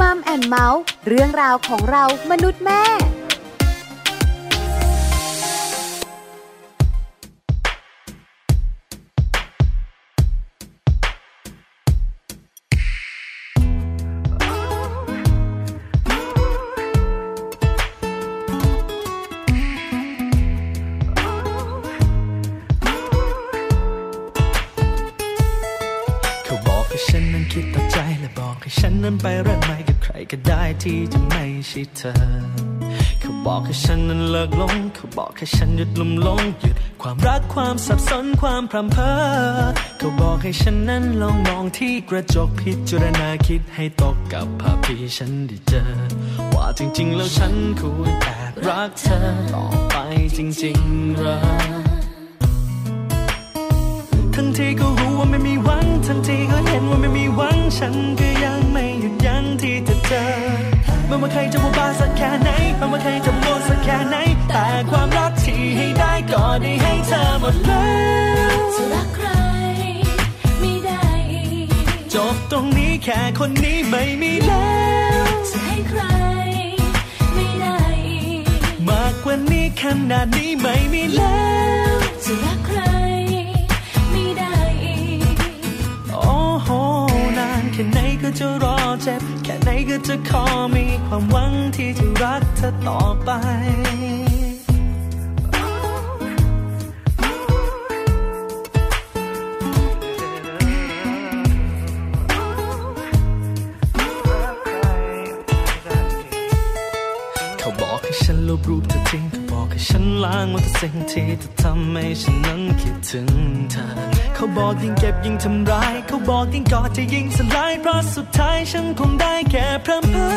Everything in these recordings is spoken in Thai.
มัมแอนเมาส์เรื่องราวของเรามนุษย์แม่เขาบอกให้ฉันนั้นคิดต่อใจและบอกให้ฉันนั้นไปเรื่อย ก็ได้ที่จะไม่ใช่เธอ เขาบอกให้ฉันนั้นเลิกหลง เขาบอกให้ฉันหยุดลุ่มหลงหยุดความรักความสับสนความพรำเพอเขาบอกให้ฉันนั้นลองมองที่กระจกพิจารณาคิดให้ตกกับภาพที่ฉันได้เจอ ว่าจริงๆแล้วฉันควรแอบรักเธอต่อไปจริงๆหรอทั้งที่ก็รู้ว่าไม่มีว ทั้งที่ก็เห็นว่าไม่มีหวังฉันก็ยังไม่หยุดยั้งที่จะเจอไม่ว่าใครจะว่าบ้าสักแค่ไหนไม่ว่าใครจะโง่สักแค่ไหน แต่ความรักที่ให้ได้ก็ได้ให้เธอหมดแล้วจะรักใครไม่ได้อีกจบตรงนี้แค่คนนี้ไม่มีแล้วจะให้ใครไม่ได้อีกมากกว่านี้ขนาดนี้ไม่มีแล้วจะรักใคร ค่ไหนก็จะรอเจ็บ แค่ไหนก็จะขอมีความหวังที่จะรักเธอต่อไป ฉันลบรูปเธอทิ้งเขาบอกให้ฉันล้างหมดทุกสิ่งที่เธอทำให้ฉันนั้นคิดถึงเธอ เขาบอกยิ่งเก็บยิ่งทำร้าย เขาบอกยิ่งกอดจะยิ่งสลาย เพราะสุดท้ายฉันคงได้แค่พร่ำเพ้อ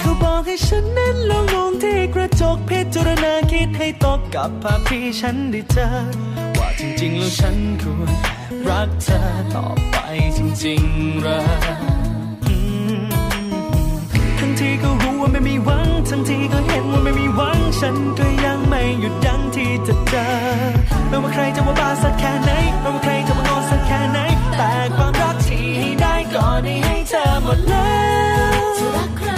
เขาบอกให้ฉันนั้นลองมองที่กระจกพิจารณาคิดให้ตกกับภาพที่ฉันได้เจอ ว่าจริงๆแล้วฉันควรแอบรักเธอต่อไปจริงๆหรอ ทั้งที่ก็เห็นว่าไม่มีหวังฉันก็ยังไม่หยุดยั้งที่จะเจอไม่ว่าใครจะว่าบ้าสักแค่ไหนไม่ว่าใครจะว่าโง่สักแค่ไหน แต่ความรักที่ให้ได้ก็ได้ให้เธอหมดแล้วจะรักใคร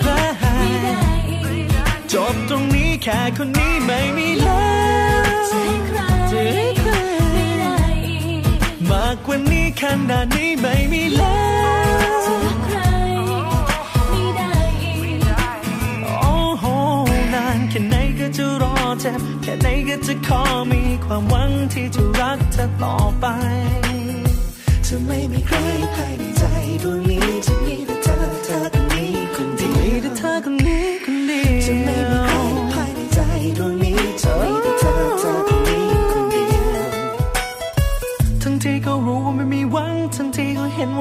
ใครไม่ได้อีกจบตรงนี้แค่คนนี้ไม่มีแล้วจะให้ใครจะให้ใครไม่ได้อีกมากกว่านี้ขนาดนี้ไม่มีแล้ว เจ็บ แค่ไหนก็จะขอมีความหวังที่จะรักเธอต่อไปจะไม่มีใครภายในใจดวงนี้จะมีแต่เธอเธอคนนี้คนเดียวมีแต่เธอคนนี้คนเดียวจะไม่มี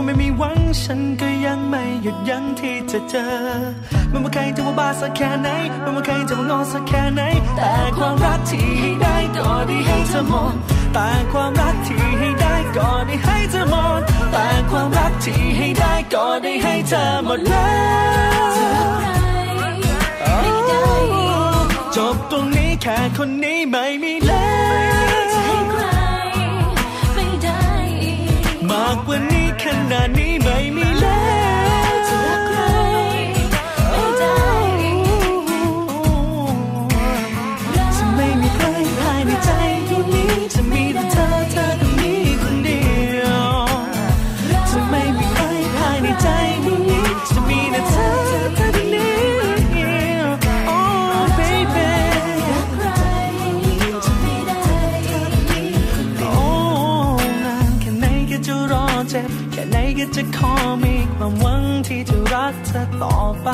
ว่าไม่มีหวังฉันก็ยังไม่หยุดยั้งที่จะเจอไม่ว่าใครจะว่าบ้าสักแค่ไหนไม่ว่าใครจะว่างอสักแค่ไหน แต่ความรักที่ให้ได้ก็ได้ให้เธอหมดแต่ความรักที่ให้ได้ก็ได้ให้เธอหมดแต่ความรักที่ให้ได้ก็ได้ให้เธอหมดแล้วจบตรงนี้แค่คนนี้ไม่มีแล้วไม่ได้มากกว่า นี้ขนาดนี้ไม่มี จะขอมีความหวังที่จะรักเธอต่อไป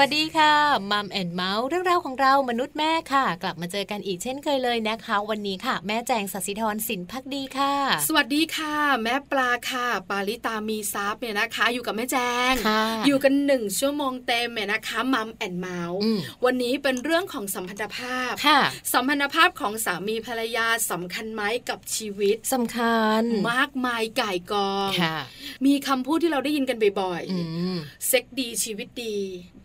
วัสดีค่ะ Mom and Mouth เรื่องราวของเรามนุษย์แม่ค่ะ กลับมาเจอกันอีกเช่นเคยเลยนะคะ วันนี้ค่ะ แม่แจงสัสิธรสินพักดีค่ะ สวัสดีค่ะ แม่ปลาค่ะ ปาลิตามีซับเนี่ยนะคะ อยู่กับแม่แจงค่ะอยู่กันหนึ่งชั่วโมงเต็มเนี่ยนะคะ Mom and Mouth อืมวันนี้เป็นเรื่องของสัมพันธภาพค่ะ สัมพันธภาพของสามีภรรยาสำคัญไหมกับชีวิตสำคัญ มากมายก่ายกองค่ะมีคำพูดที่เราได้ยินกันบ่อยอืมๆเซ็กดีชีวิตดี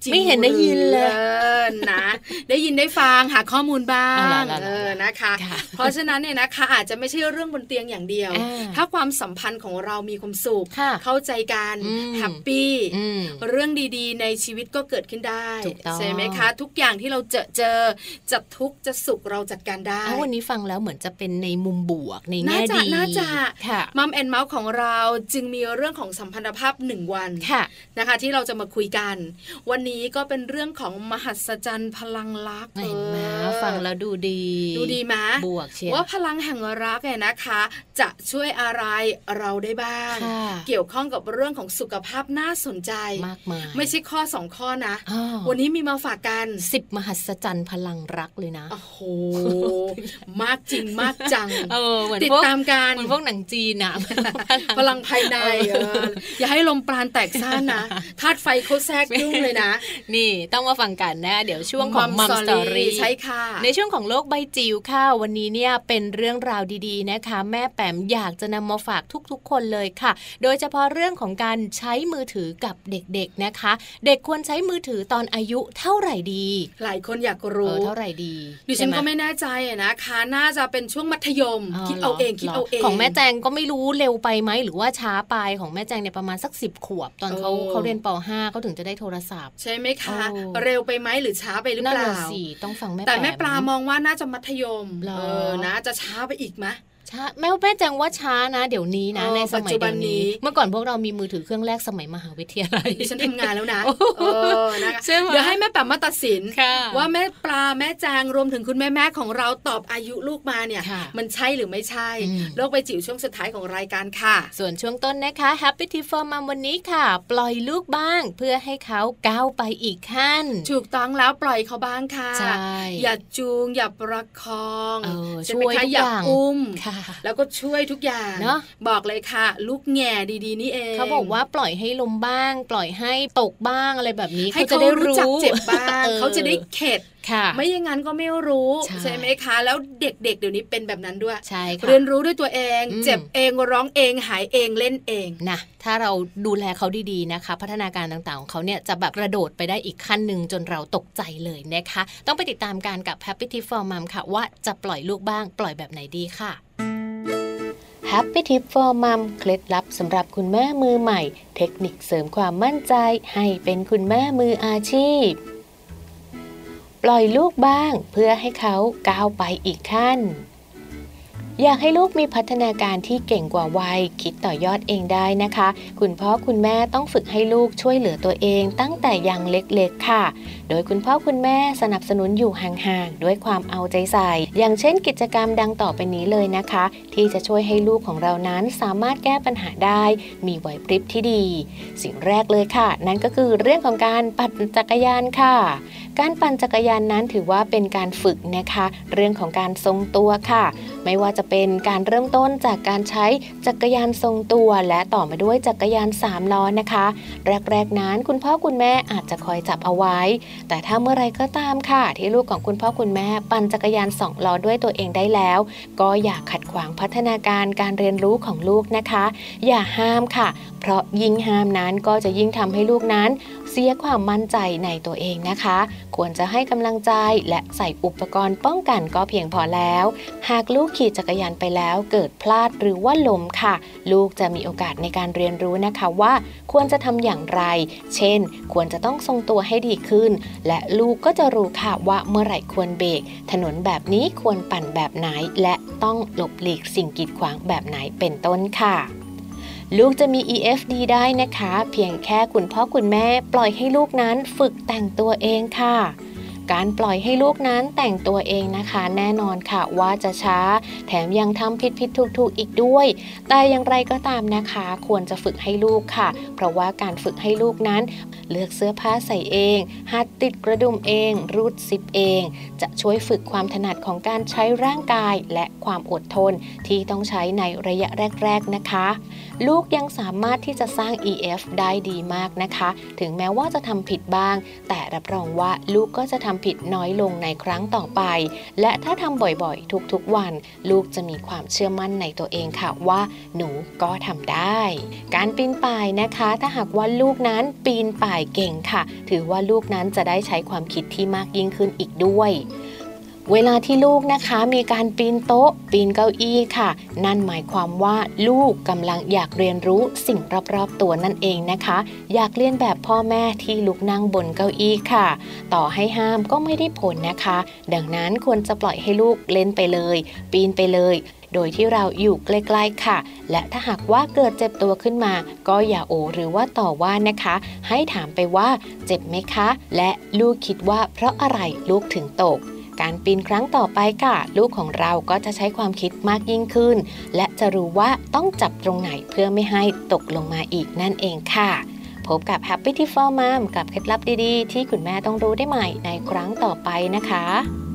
จงไม่เห็นได้ยินเลยออนะ ได้ยินได้ฟังหาข้อมูลบ้าเอางล่ะล่ะเออนะคะค่ะเพราะฉะนั้นเนี่ยนะคะอาจจะไม่ใช่เรื่องบนเตียงอย่างเดียวอ่าถ้าความสัมพันธ์ของเรามีความสุขค่ะเข้าใจกันอืมแฮปปี้อืมเรื่องดีๆ ในชีวิตก็เกิดขึ้นได้ถูกต้องใช่ไหมคะ ทุกอย่างที่เราเจอเจอจะทุกข์จะสุขเราจัดการได้อ้าววันนี้ฟังแล้วเหมือนจะเป็นในมุมบวกในน่าแง่จะดีน่าจะค่ะมัมแอนเมาส์ของเราจึงมีเรื่องของสัมพันธภาพหนึ่งวันค่ะนะคะ ที่เราจะมาคุยกัน วันนี้ก็เป็นเรื่องของมหัศจรรย์พลังรักเห็นไหมเออฟังแล้วดูดี ดูดีไหมบวกเชียวว่าพลังแห่งรักเนี่ยนะคะ จะช่วยอะไรเราได้บ้างค่ะเกี่ยวข้องกับเรื่องของสุขภาพน่าสนใจมากมายไม่ใช่ข้อสองข้อนะอ้าววันนี้มีมาฝากกันสิบมหัศจรรย์พลังรักเลยนะโอ้โหมากจริงมากจังเออเหมือนติดพวกตามกันเหมือนพวกหนังจีนอะพลังภายในเอออย่าให้ลมปราณแตกซ่านนะธาตุไฟเขาแทรกยุ่งเลยนะนี่ต้องมาฟังกันนะเดี๋ยวช่วงของมัมสตอรี่ใช่ค่ะ ในช่วงของโลกใบจิ๋วค่ะ วันนี้เนี่ยเป็นเรื่องราวดีๆนะคะ แม่แปมอยากจะนำมาฝากทุกๆ คนเลยค่ะ โดยเฉพาะเรื่องของการใช้มือถือกับเด็กๆนะคะ เด็กควรใช้มือถือตอนอายุเท่าไหร่ดี หลายคนอยากเอรู้อเท่าไหร่ดีดิฉันใช่หก็ไม่แน่ใจอะนะคะน่าจะเป็นช่วงมัธยม คิดเอาเองคิดเอาเองของแม่แจงก็ไม่รู้เร็วไปไหมหรือว่าช้าไปของแม่แจงเนี่ยประมาณสักสิบขวบ ตอนเขาโอ้เขาเรียนป .5 เขาถึงจะได้โทรศัพท์ใช่ไหมคะโอ้เร็วไปไหมหรือช้าไปหรือนั่นเปล่าน่ะสิต้องฟังแม่แต่แม่มปลามองว่าน่าจะมัธยมหรอเออนะจะช้าไปอีกไหม ช้าแม่แม่แจงว่าช้านะ เดี๋ยวนี้นะเออในสมัยปัจจุบัเดี๋นยวนี้นี้ เมื่อก่อนพวกเรามีมือถือเครื่องแรกสมัยมหาวิทยาลัยดิฉันทำงานแล้วนะโอ้โหเออนะคะใช่ไหมเดี๋ยวให้แม่แปมมาตัดสินค่ะว่าแม่ปลาแม่แจงรวมถึงคุณแม่แม่ของเราตอบอายุลูกมาเนี่ยค่ะมันใช่หรือไม่ใช่อืมโลกใบจิ๋วช่วงสุดท้ายของรายการค่ะ ส่วนช่วงต้นนะคะ Happy Tip for Mom วันนี้ค่ะ ปล่อยลูกบ้าง เพื่อให้เขาก้าวไปอีกขั้นถูกต้องแล้วปล่อยเขาบ้างค่ะใช่อย่าจูงอย่าประคองเออใช่ไหมช่วยคะทุกอย่าอย่างอุ้มค่ะแล้วก็ช่วยทุกอย่างเนอะบอกเลยค่ะ ลูกแง่ดีๆนี่เองเขาบอกว่าปล่อยให้ลมบ้าง ปล่อยให้ตกบ้างอะไรแบบนี้ให้เขาจะเขาได้รู้รู้จักเจ็บบ้างออเขาจะได้เข็ดค่ะไม่อย่างนั้นก็ไม่รู้ ใช่ไหมคะ แล้วเด็กๆเดี๋ยวนี้เป็นแบบนั้นด้วยใช่ค่ะเรียนรู้ด้วยตัวเองอืมเจ็บเองร้องเองหายเองเล่นเองนะถ้าเราดูแลเขาดีๆนะคะ พัฒนาการต่างๆของเขาเนี่ยจะแบบกระโดดไปได้อีกขั้นหนึ่งจนเราตกใจเลยนะคะ ต้องไปติดตามการกับ Happy Tip for Mom ค่ะ ว่าจะปล่อยลูกบ้าง ปล่อยแบบไหนดีค่ะ Happy Tip for Mom เคล็ดลับสำหรับคุณแม่มือใหม่ เทคนิคเสริมความมั่นใจให้เป็นคุณแม่มืออาชีพ ปล่อยลูกบ้างเพื่อให้เขาก้าวไปอีกขั้น อยากให้ลูกมีพัฒนาการที่เก่งกว่าวัย คิดต่อยอดเองได้นะคะ คุณพ่อคุณแม่ต้องฝึกให้ลูกช่วยเหลือตัวเองตั้งแต่ยังเล็กๆค่ะ โดยคุณพ่อคุณแม่สนับสนุนอยู่ห่างๆ ด้วยความเอาใจใส่ อย่างเช่นกิจกรรมดังต่อไปนี้เลยนะคะ ที่จะช่วยให้ลูกของเรานั้นสามารถแก้ปัญหาได้ มีไหวพริบที่ดี สิ่งแรกเลยค่ะ นั่นก็คือเรื่องของการปั่นจักรยานค่ะ การปั่นจักรยานนั้นถือว่าเป็นการฝึกนะคะ เรื่องของการทรงตัวค่ะ ไม่ว่าจะเป็นการเริ่มต้นจากการใช้จักรยานทรงตัว และต่อมาด้วยจักรยาน3ล้อนะคะ แรกๆนั้นคุณพ่อคุณแม่อาจจะคอยจับเอาไว้แต่ถ้าเมื่อไรก็ตามค่ะ ที่ลูกของคุณพ่อคุณแม่ ปั่นจักรยานสองล้อด้วยตัวเองได้แล้ว ก็อย่าขัดขวางพัฒนาการการเรียนรู้ของลูกนะคะ อย่าห้ามค่ะ เพราะยิ่งห้ามนั้นก็จะยิ่งทำให้ลูกนั้น เสียความมั่นใจในตัวเองนะคะ ควรจะให้กำลังใจและใส่อุปกรณ์ป้องกันก็เพียงพอแล้ว หากลูกขี่จักรยานไปแล้วเกิดพลาดหรือว่าล้มค่ะ ลูกจะมีโอกาสในการเรียนรู้นะคะว่าควรจะทำอย่างไร เช่น ควรจะต้องทรงตัวให้ดีขึ้น และลูกก็จะรู้ค่ะว่าเมื่อไหร่ควรเบรกถนนแบบนี้ควรปั่นแบบไหน และต้องหลบหลีกสิ่งกีดขวางแบบไหนเป็นต้นค่ะ ลูกจะมี EFD ได้นะคะ เพียงแค่คุณพ่อคุณแม่ปล่อยให้ลูกนั้นฝึกแต่งตัวเองค่ะ การปล่อยให้ลูกนั้นแต่งตัวเองนะคะ แน่นอนค่ะว่าจะช้า แถมยังทำผิดผิดถูกถูกอีกด้วย แต่อย่างไรก็ตามนะคะ ควรจะฝึกให้ลูกค่ะ เพราะว่าการฝึกให้ลูกนั้น เลือกเสื้อผ้าใส่เอง หัดติดกระดุมเอง รูดซิปเอง จะช่วยฝึกความถนัดของการใช้ร่างกายและความอดทนที่ต้องใช้ในระยะแรก ๆนะคะ ลูกยังสามารถที่จะสร้าง EF ได้ดีมากนะคะ ถึงแม้ว่าจะทำผิดบ้าง แต่รับรองว่าลูกก็จะทำผิดน้อยลงในครั้งต่อไป และถ้าทำบ่อยๆ ทุกๆวัน ลูกจะมีความเชื่อมั่นในตัวเองค่ะว่า หนูก็ทำได้ การปีนป่ายนะคะ ถ้าหากว่าลูกนั้นปีนป่ายเก่งค่ะ ถือว่าลูกนั้นจะได้ใช้ความคิดที่มากยิ่งขึ้นอีกด้วย เวลาที่ลูกนะคะมีการปีนโต๊ะ ปีนเก้าอี้ค่ะ นั่นหมายความว่าลูกกำลังอยากเรียนรู้สิ่งรอบๆตัวนั่นเองนะคะ อยากเรียนแบบพ่อแม่ที่ลุกนั่งบนเก้าอี้ค่ะ ต่อให้ห้ามก็ไม่ได้ผลนะคะ ดังนั้นควรจะปล่อยให้ลูกเล่นไปเลย ปีนไปเลยโดยที่เราอยู่ใกล้ๆค่ะ และถ้าหากว่าเกิดเจ็บตัวขึ้นมา ก็อย่าโอหรือว่าต่อว่านะคะ ให้ถามไปว่าเจ็บไหมคะ และลูกคิดว่าเพราะอะไรลูกถึงตก การปีนครั้งต่อไปค่ะ ลูกของเราก็จะใช้ความคิดมากยิ่งขึ้น และจะรู้ว่าต้องจับตรงไหนเพื่อไม่ให้ตกลงมาอีกนั่นเองค่ะ พบกับ Happy t i for Mom กับเคล็ดลับดีๆ ที่คุณแม่ต้องรู้ได้ใหม่ในครั้งต่อไปนะคะ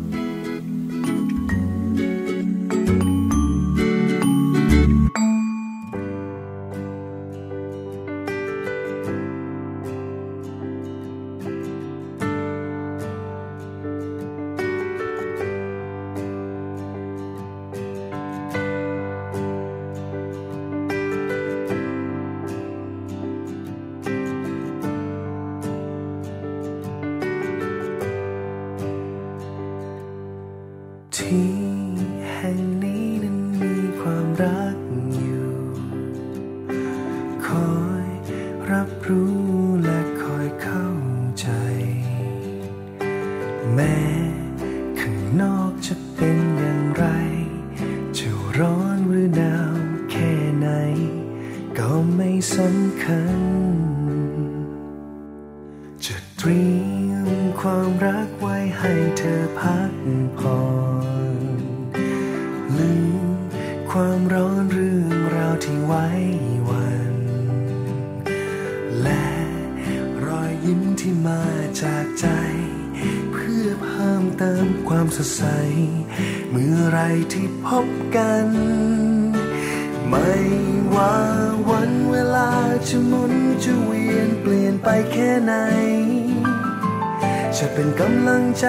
ใจ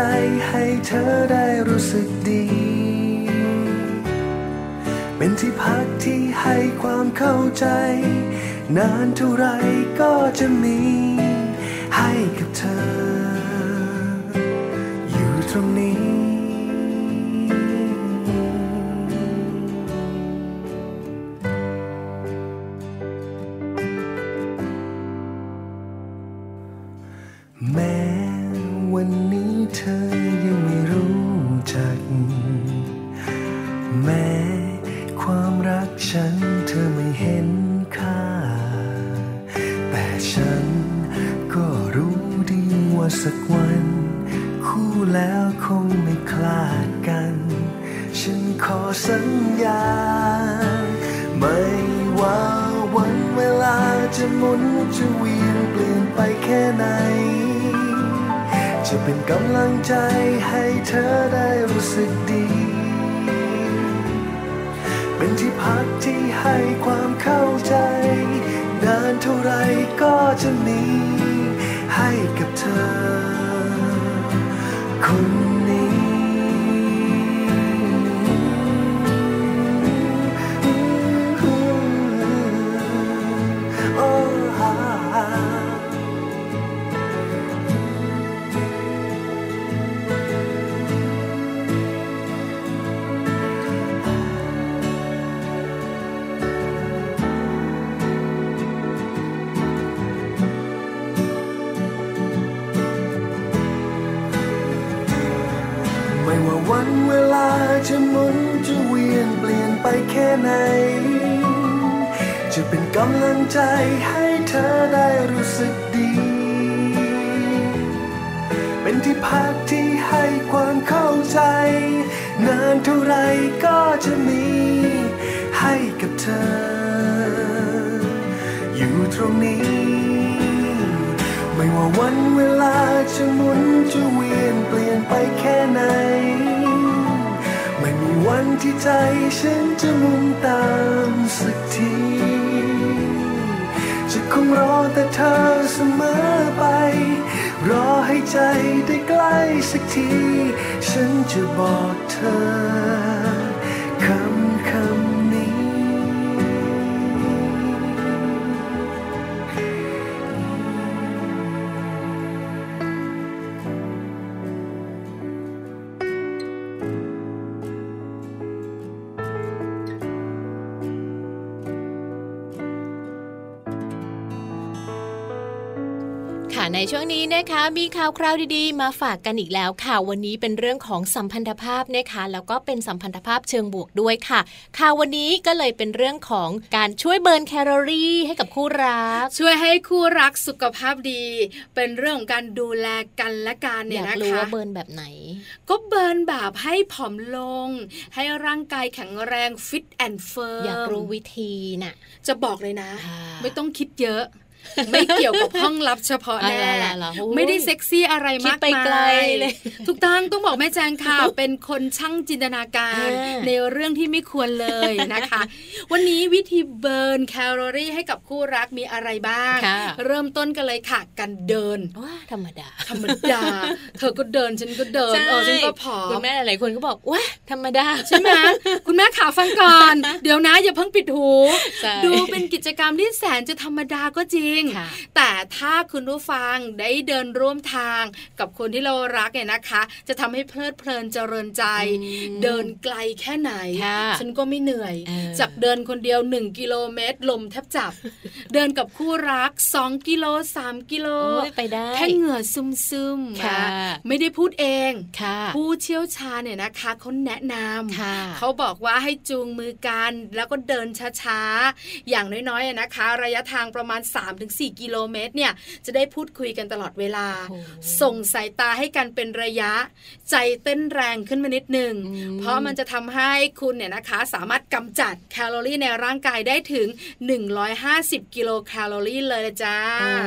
ให้เธอได้รู้สึกดี เป็นที่พักที่ให้ความเข้าใจ นานเท่าไรก็จะมี ให้กับเธอ อยู่ตรงนี้ สักวัน คู่แล้วคงไม่คลาดกัน ฉันขอสัญญา ไม่ว่าวันเวลาจะหมุนจะเวียนเปลี่ยนไปแค่ไหน จะเป็นกำลังใจให้เธอได้รู้สึกดี เป็นที่พักที่ให้ความเข้าใจนานเท่าไรก็จะมี ให้กับเธอ ไปแค่ไหน จะเป็นกำลังใจให้เธอได้รู้สึกดี เป็นที่พักที่ให้ความเข้าใจ นานเท่าไรก็จะมี ให้กับเธอ อยู่ตรงนี้ ไม่ว่าวันเวลาจะหมุนจะเวียนเปลี่ยนไปแค่ไหน ที่ใจฉันจะมุ่งตามสักที จะคงรอแต่เธอเสมอไป รอให้ใจได้ใกล้สักที ฉันจะบอกเธอ ในช่วงนี้นะคะมีข่าวคราวดีๆ มาฝากกันอีกแล้วค่ะวันนี้เป็นเรื่องของสัมพันธภาพนะคะแล้วก็เป็นสัมพันธภาพเชิงบวกด้วยค่ะข่าววันนี้ก็เลยเป็นเรื่องของการช่วย burn แคลอรี่ให้กับคู่รัก ช่วยให้คู่รักสุขภาพดี เป็นเรื่องของการดูแลกันและกันอเนี่ยยากนะรู้คะว่า burn แบบไหน ก็ burn แบบให้ผอมลง ให้ร่างกายแข็งแรง fit and firm อยากรู้วิธีน่ะจะบอกเลยนะค่ะไม่ต้องคิดเยอะ ไม่เกี่ยวกับห้องลับเฉพาะแน่อะไรๆๆเหรอโอ้ยไม่ได้เซ็กซี่อะไรคิดมากไปมายไกลเลยถูกต้องต้องบอกแม่แจงค่ะเป็นคนช่างจินตนาการอ่าในเรื่องที่ไม่ควรเลยนะคะ วันนี้วิธีเบิร์นแคลอรี่ให้กับคู่รักมีอะไรบ้างค่ะเริ่มต้นกันเลยค่ะการเดินว้าธรรมดา ธรรมดา เธอก็เดินฉันก็เดินเออฉันก็ผอคุณมแม่หลายๆคนก็บอกว้าธรรมดาใช่ไหมคุณแม่ขาฟังก่อน เดี๋ยวนะอย่าเพิ่งปิดหูใช่ดูเป็นกิจกรรมที่แสนจะธรรมดาก็จริงค่ะแต่ถ้าคุณผู้ฟังได้เดินร่วมทางกับคนที่เรารักเนี่ยนะคะ จะทำให้เพลิดเพลินเจริญใจอืมเดินไกลแค่ไหนค่ะฉันก็ไม่เหนื่อยเออจากเดินคนเดียว 1 กิโลเมตร ลมแทบจับ เดินกับคู่รัก 2 กิโล 3 กิโลโอ้ยไปได้แค่เหงื่อซึมซึมๆค่ะนะไม่ได้พูดเองค่ะผู้เชี่ยวชาญเนี่ยนะคะเขาแนะนำค่ะเขาบอกว่าให้จูงมือกันแล้วก็เดินช้าๆอย่างน้อยๆอะนะคะ ระยะทางประมาณ3-4กิโลเมตรเนี่ยจะได้พูดคุยกันตลอดเวลาโอ้ส่งสายตาให้กันเป็นระยะ ใจเต้นแรงขึ้นมานิดหนึ่งอืมเพราะมันจะทำให้คุณเนี่ยนะคะสามารถกำจัดแคลอรี่ในร่างกายได้ถึง 150 กิโลแคลอรี่เลยละจ้า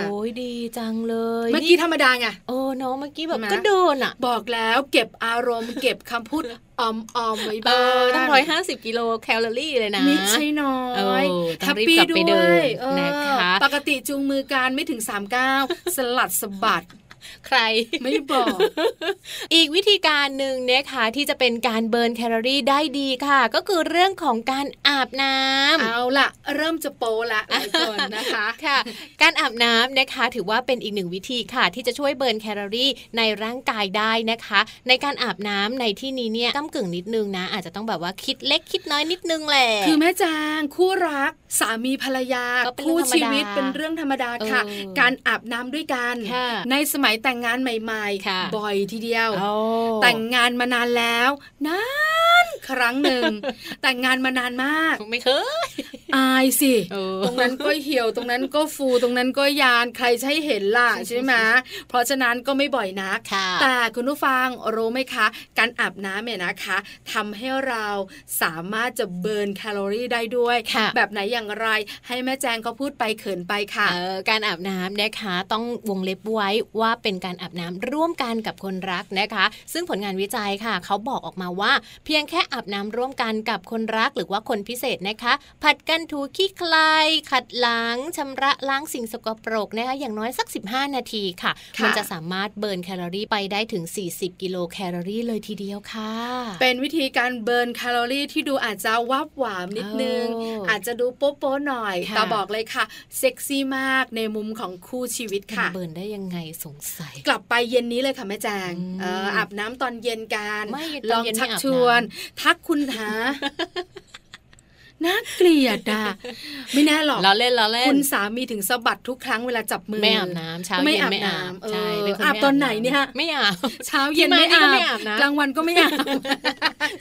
โอ้ยดีจังเลย เมื่อกี้ธรรมดาไงโอ้น้องเมื่อกี้แบบใช่ไหมก็โดนอะ บอกแล้วเก็บอารมณ์เก็บคำพูด ออมๆไว้เอบ้างอตั้งร้อยห้าสิบกิโลแคลอรี่เลยนะไม่ใช่น้อเอยอต้แฮองปรีบปี้กลับด้ไปวเดินยเออนะคะปกติจูงมือการไม่ถึง39สลัดสะบัด ใครไม่บอก อีกวิธีการหนึ่งนะคะที่จะเป็นการเบิร์นแคลอรี่ได้ดีค่ะ ก็คือเรื่องของการอาบน้ำเอาล่ะ เริ่มจะโปละหลายคนนะคะค่ะ การอาบน้ำนะคะ ถือว่าเป็นอีกหนึ่งวิธีค่ะ ที่จะช่วยเบิร์นแคลอรี่ในร่างกายได้นะคะ ในการอาบน้ำในที่นี้เนี่ยก้ากึ่งนิดนึงนะ อาจจะต้องแบบว่าคิดเล็กคิดน้อยนิดนึงแหละคือแม่จางคู่รักสามีภรรยาก็เป็นเรื่คู่องธรรมดาชีวิตเป็นเรื่องธรรมดาค่ะเออการอาบน้ำด้วยกันค่ะในสมัยแต่งงานใหม่ค่ะๆบ่อยทีเดียวโอ้แต่งงานมานานแล้วนานครั้งหนึ่งแต่งงานมานานมาก ไม่เคย อายสิเออตรงนั้นก็เหี่ยวตรงนั้นก็ฟูตรงนั้นก็ยานใครจะใช้เห็นล่ะใช่ไหมเพราะฉะนั้นก็ไม่บ่อยนักค่ะแต่คุณผู้ฟังรู้ไหมคะ การอาบน้ำเนี่ยนะคะทำให้เราสามารถจะเบิร์นแคลอรี่ได้ด้วยค่ะแบบไหนอย่างไรให้แม่แจงเขาพูดไปเขินไปค่ะเออการอาบน้ำนะคะ ต้องวงเล็บไว้ว่าเป็นการอาบน้ำร่วมกันกับคนรักนะคะ ซึ่งผลงานวิจัยค่ะ เขาบอกออกมาว่า เพียงแค่อาบน้ำร่วมกันกับคนรักหรือว่าคนพิเศษนะคะ ผัดกันถูขี้ใคลายขัดล้างชำระล้างสิ่งสกปรกนะคะอย่างน้อยสัก 15 นาทีค่ะค่ะ มันจะสามารถเบิร์นแคลอรี่ไปได้ถึง 40 กิโลแคลอรี่เลยทีเดียวค่ะ เป็นวิธีการเบิร์นแคลอรี่ที่ดูอาจจะวับหวามนิดนึงโอ้อาจจะดูโป๊ะๆหน่อยค่ะแต่บอกเลยค่ะ เซ็กซี่มากในมุมของคู่ชีวิตมันค่ะ เบิร์นได้ยังไงสงสัย กลับไปเย็นนี้เลยค่ะแม่แจงอืมเอออาบน้ำตอนเย็นกันไม่ลตอนองเย็นชักไม่อาบชวนน้ทักคุณหา น่าเกลียดอะไม่แน่หรอกล้อเล่นล้อเล่นคุณสามีถึงสะบัดทุกครั้งเวลาจับมือไม่อาบน้ำเช้าไม่เย็นอาบไม่อาบน้ำเออใช่เป็นคนอาบม่ตอนไหนเนี่ยไม่อาบเช้าเย็นที่ไม่มานี่ก็อาไม่บอาบนะกลางวันก็ไม่อาบ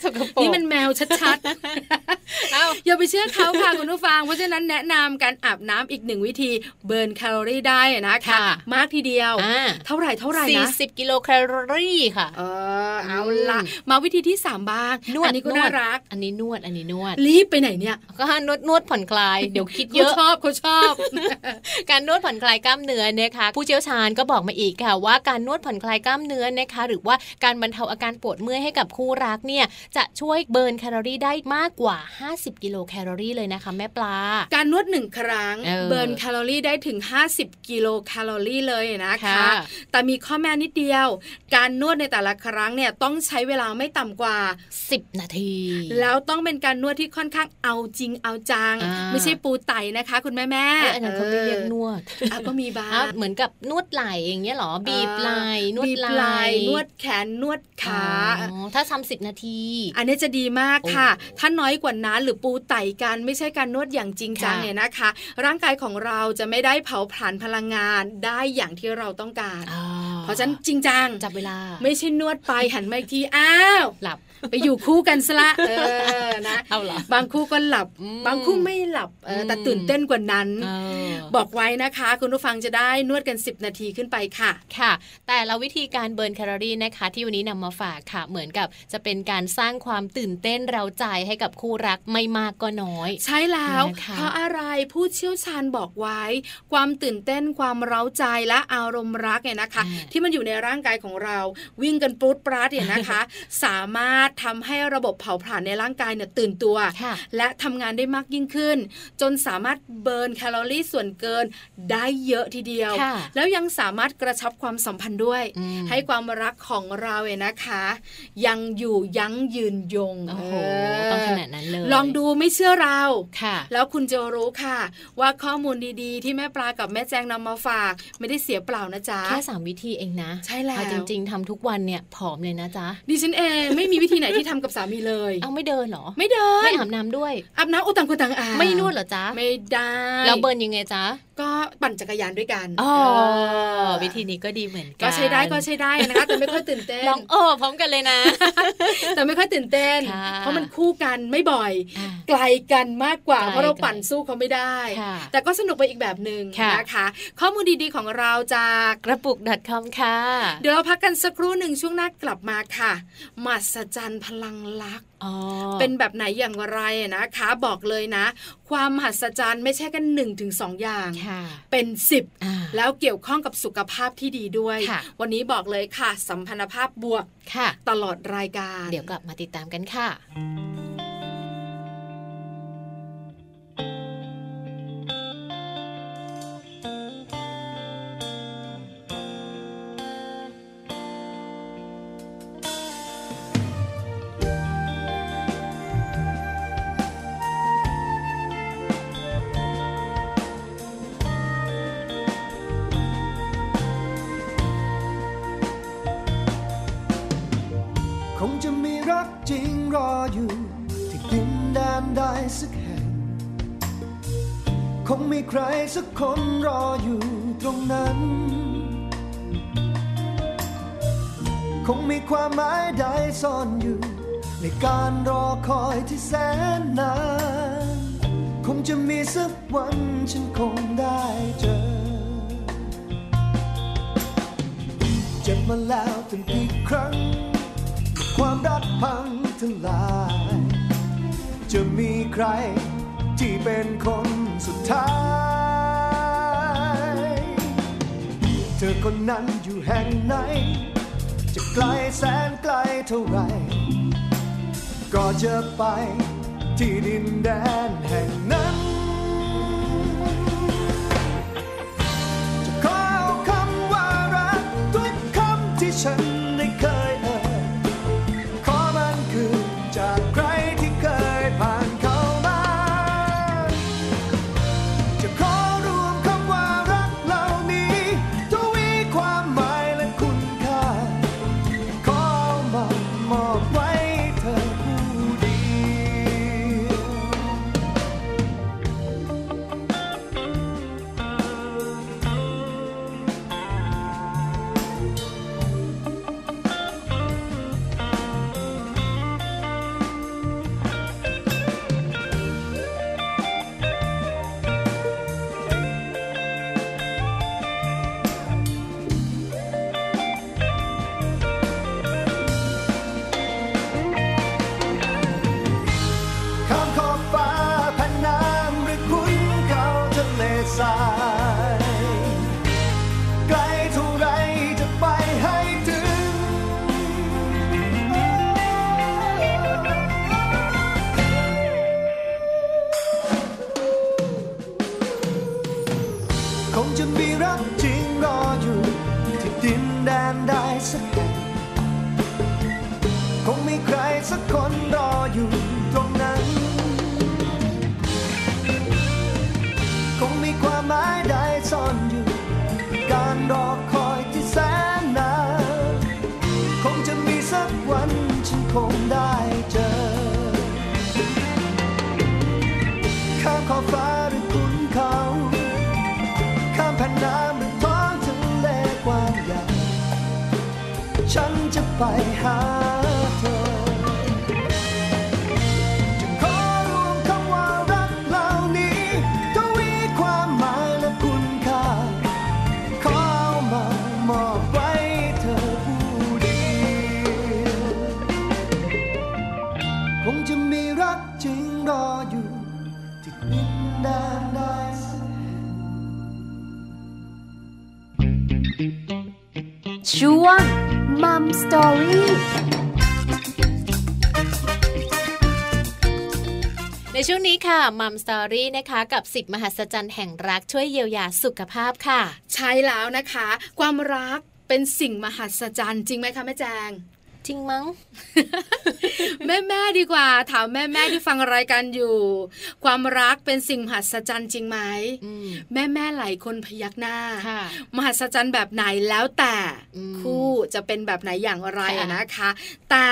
สกปรกนี่มันแมวชัดเอ้าๆอย่าไปเชื่อเขาค่ะคุณผู้ฟังเพราะฉะนั้นแนะนำการอาบน้ำอีกหนึ่งวิธีเบิร์นแคลอรี่ได้นะคะค่ะมากทีเดียวอ่าเท่าไหร่เท่าไหร่สี่นะสิบกิโลแคลอรี่ค่ะ เออเอาละมาวิธีที่สามบ้างนวดอันี้ก็นวน่าดรัก อันนี้นวดอันนี้นวดรีบไปไหนเนี่ยก็นวดนวดผ่อนคลาย เดี๋ยวคิดเยเขาอะชอบเขาชอบ การนวดผ่อนคลายกล้ามเนื้อนะคะผู้เชี่ยวชาญก็บอกมาอีกค่ะ ว่าการนวดผ่อนคลายกล้ามเนื้อนะคะ หรือว่าการบรรเทาอาการปวดเมื่อยให้กับคู่รักเนี่ยจะช่วย burn แคลอรี่ได้มากกว่า 50 กิโลแคลอรี่เลยนะคะแม่ปลา การนวดหนึ่งครั้งเออ burn แคลอรี่ได้ถึง 50 กิโลแคลอรี่เลยนะคะค่ะแต่มีข้อแม้นิดเดียว การนวดในแต่ละครั้งเนี่ยต้องใช้เวลาไม่ต่ำกว่า 10 นาที แล้วต้องเป็นการนวดที่ค่อนข้างเอาจริงเอาจังอ่าไม่ใช่ปูไต่นะคะ คุณแม่แม่เอ้ยอันนั้นเขาไม่เรียกนวดอะก็มีบ้าอ้าวงเหมือนกับนวดไหล่อย่างเงี้ยเหรอบีบไหล่นวดบีบไหไหล่ล่นวดแขนนวดขาอ๋อถ้าทำสิบนาที อันนี้จะดีมากค่ะโอ้ถ้าน้อยกว่านั้นหรือปูไต่กันไม่ใช่การนวดอย่างจริงจังค่ะเนี่ยนะคะ ร่างกายของเราจะไม่ได้เผาผลาญพลังงานได้อย่างที่เราต้องการอ่าเพราะฉะนั้นจริงจังจับเวลา ไม่ใช่นวดไปหันมาอีกทีอ้าวหลับ ไปอยู่คู่กันซะละเออนะเอาเหรอบางคู่ก็หลับอืมบางคู่ไม่หลับเออแต่อืมตื่นเต้นกว่านั้นเออบอกไว้นะคะ คุณผู้ฟังจะได้นวดกัน 10 นาทีขึ้นไปค่ะค่ะ แต่ละวิธีการเบิร์นแคลอรี่นะคะ ที่วันนี้นำมาฝากค่ะ เหมือนกับจะเป็นการสร้างความตื่นเต้นเราใจให้กับคู่รักไม่มากก็น้อย ใช่แล้วนะคะเพราะอะไรผู้เชี่ยวชาญบอกไว้ ความตื่นเต้นความเร้าใจและอารมณ์รักเนี่ยนะคะ ที่มันอยู่ในร่างกายของเราวิ่งกันปรุดปราดเนี่ยนะคะ สามารถทำให้ระบบเผาผลาญในร่างกายเนี่ยตื่นตัวค่ะและทำงานได้มากยิ่งขึ้น จนสามารถเบิร์นแคลอรี่ส่วนเกินได้เยอะทีเดียวค่ะแล้วยังสามารถกระชับความสัมพันธ์ด้วยอืมให้ความรักของเราเนี่ยนะคะ ยังอยู่ยั้งยืนยงโอ้โหเต้องขนาดนั้นเลยลองดูไม่เชื่อเราค่ะ แล้วคุณจะรู้ค่ะ ว่าข้อมูลดีๆ ที่แม่ปลากับแม่แจงนำมาฝาก ไม่ได้เสียเปล่านะจ๊ะแค่สามวิธีเองนะ ใช่แล้วเอาจริง ๆทำทุกวันเนี่ยผอมเลยนะจ๊ะดิฉันเองไม่มีวิธีไหนที่ทำกับสามีเลย เอาไม่เดินเหรอ ไม่เดิน ไม่อาบน้ำด้วย อาบน้ำอุตังกุตังอาบไม่นวดเหรอจ๊ะ ไม่ได้แล้วเบิร์นยังไงจ๊ะ ก็ปั่นจักรยานด้วยกันอ๋อเออวิธีนี้ก็ดีเหมือนกันก็ใช้ได้ก็ใช้ได้นะคะแต่ไม่ค่อยตื่นเต้นลองโอ้พร้อมกันเลยนะ แต่ไม่ค่อยตื่นเต้นค่ะเพราะมันคู่กันไม่บ่อยอ่าไกลกันมากกว่าไกลเพราะเราไกลปั่นสู้เขาไม่ได้ค่ะแต่ก็สนุกไปอีกแบบหนึ่งค่ะนะคะ ข้อมูลดีๆของเราจากกระปุก .com ค่ะ เดี๋ยวเราพักกันสักครู่หนึ่งช่วงหน้ากลับมาค่ะมหัศจรรย์พลังลักษณ์อ๋อเป็นแบบไหนอย่างไรนะคะ บอกเลยนะ ความมหัศจรรย์ไม่ใช่กันหนึ่งถึงสองอย่างค่ะเป็นสิบอ่าแล้วเกี่ยวข้องกับสุขภาพที่ดีด้วยค่ะวันนี้บอกเลยค่ะ สัมพันธภาพบวกค่ะตลอดรายการ เดี๋ยวกลับมาติดตามกันค่ะ ซ่อนอยู่ ในการรอคอยที่แสนนาน คงจะมีสักวันฉันคงได้เจอ เจ็บมาแล้วเป็นกี่ครั้ง ความรักพังทลาย จะมีใครที่เป็นคนสุดท้าย เธอคนนั้นอยู่แห่งไหน ลแสนไกลเท่าไร ก็จะไปที่ดินแดนแห่งนั้น จะขอเอาคำว่ารักทุกคำที่ฉัน ตอรี่ในช่วงนี้ค่ะมัมสตอรี่นะคะกับสิบมหัศจรรย์แห่งรักช่วยเยียวยาสุขภาพค่ะ ใช่แล้วนะคะ ความรักเป็นสิ่งมหัศจรรย์จริงไหมคะแม่แจง จริงมั้ง แม่แม่ๆดีกว่า ถามแม่แม่ๆที่ฟังรายการอยู่ ความรักเป็นสิ่งมหัศจรรย์จริงไหมอืมแม่แม่ๆหลายคนพยักหน้าค่ะมหัศจรรย์แบบไหนแล้วแต่อืมคู่จะเป็นแบบไหนอย่างไรค่ะอะนะคะ แต่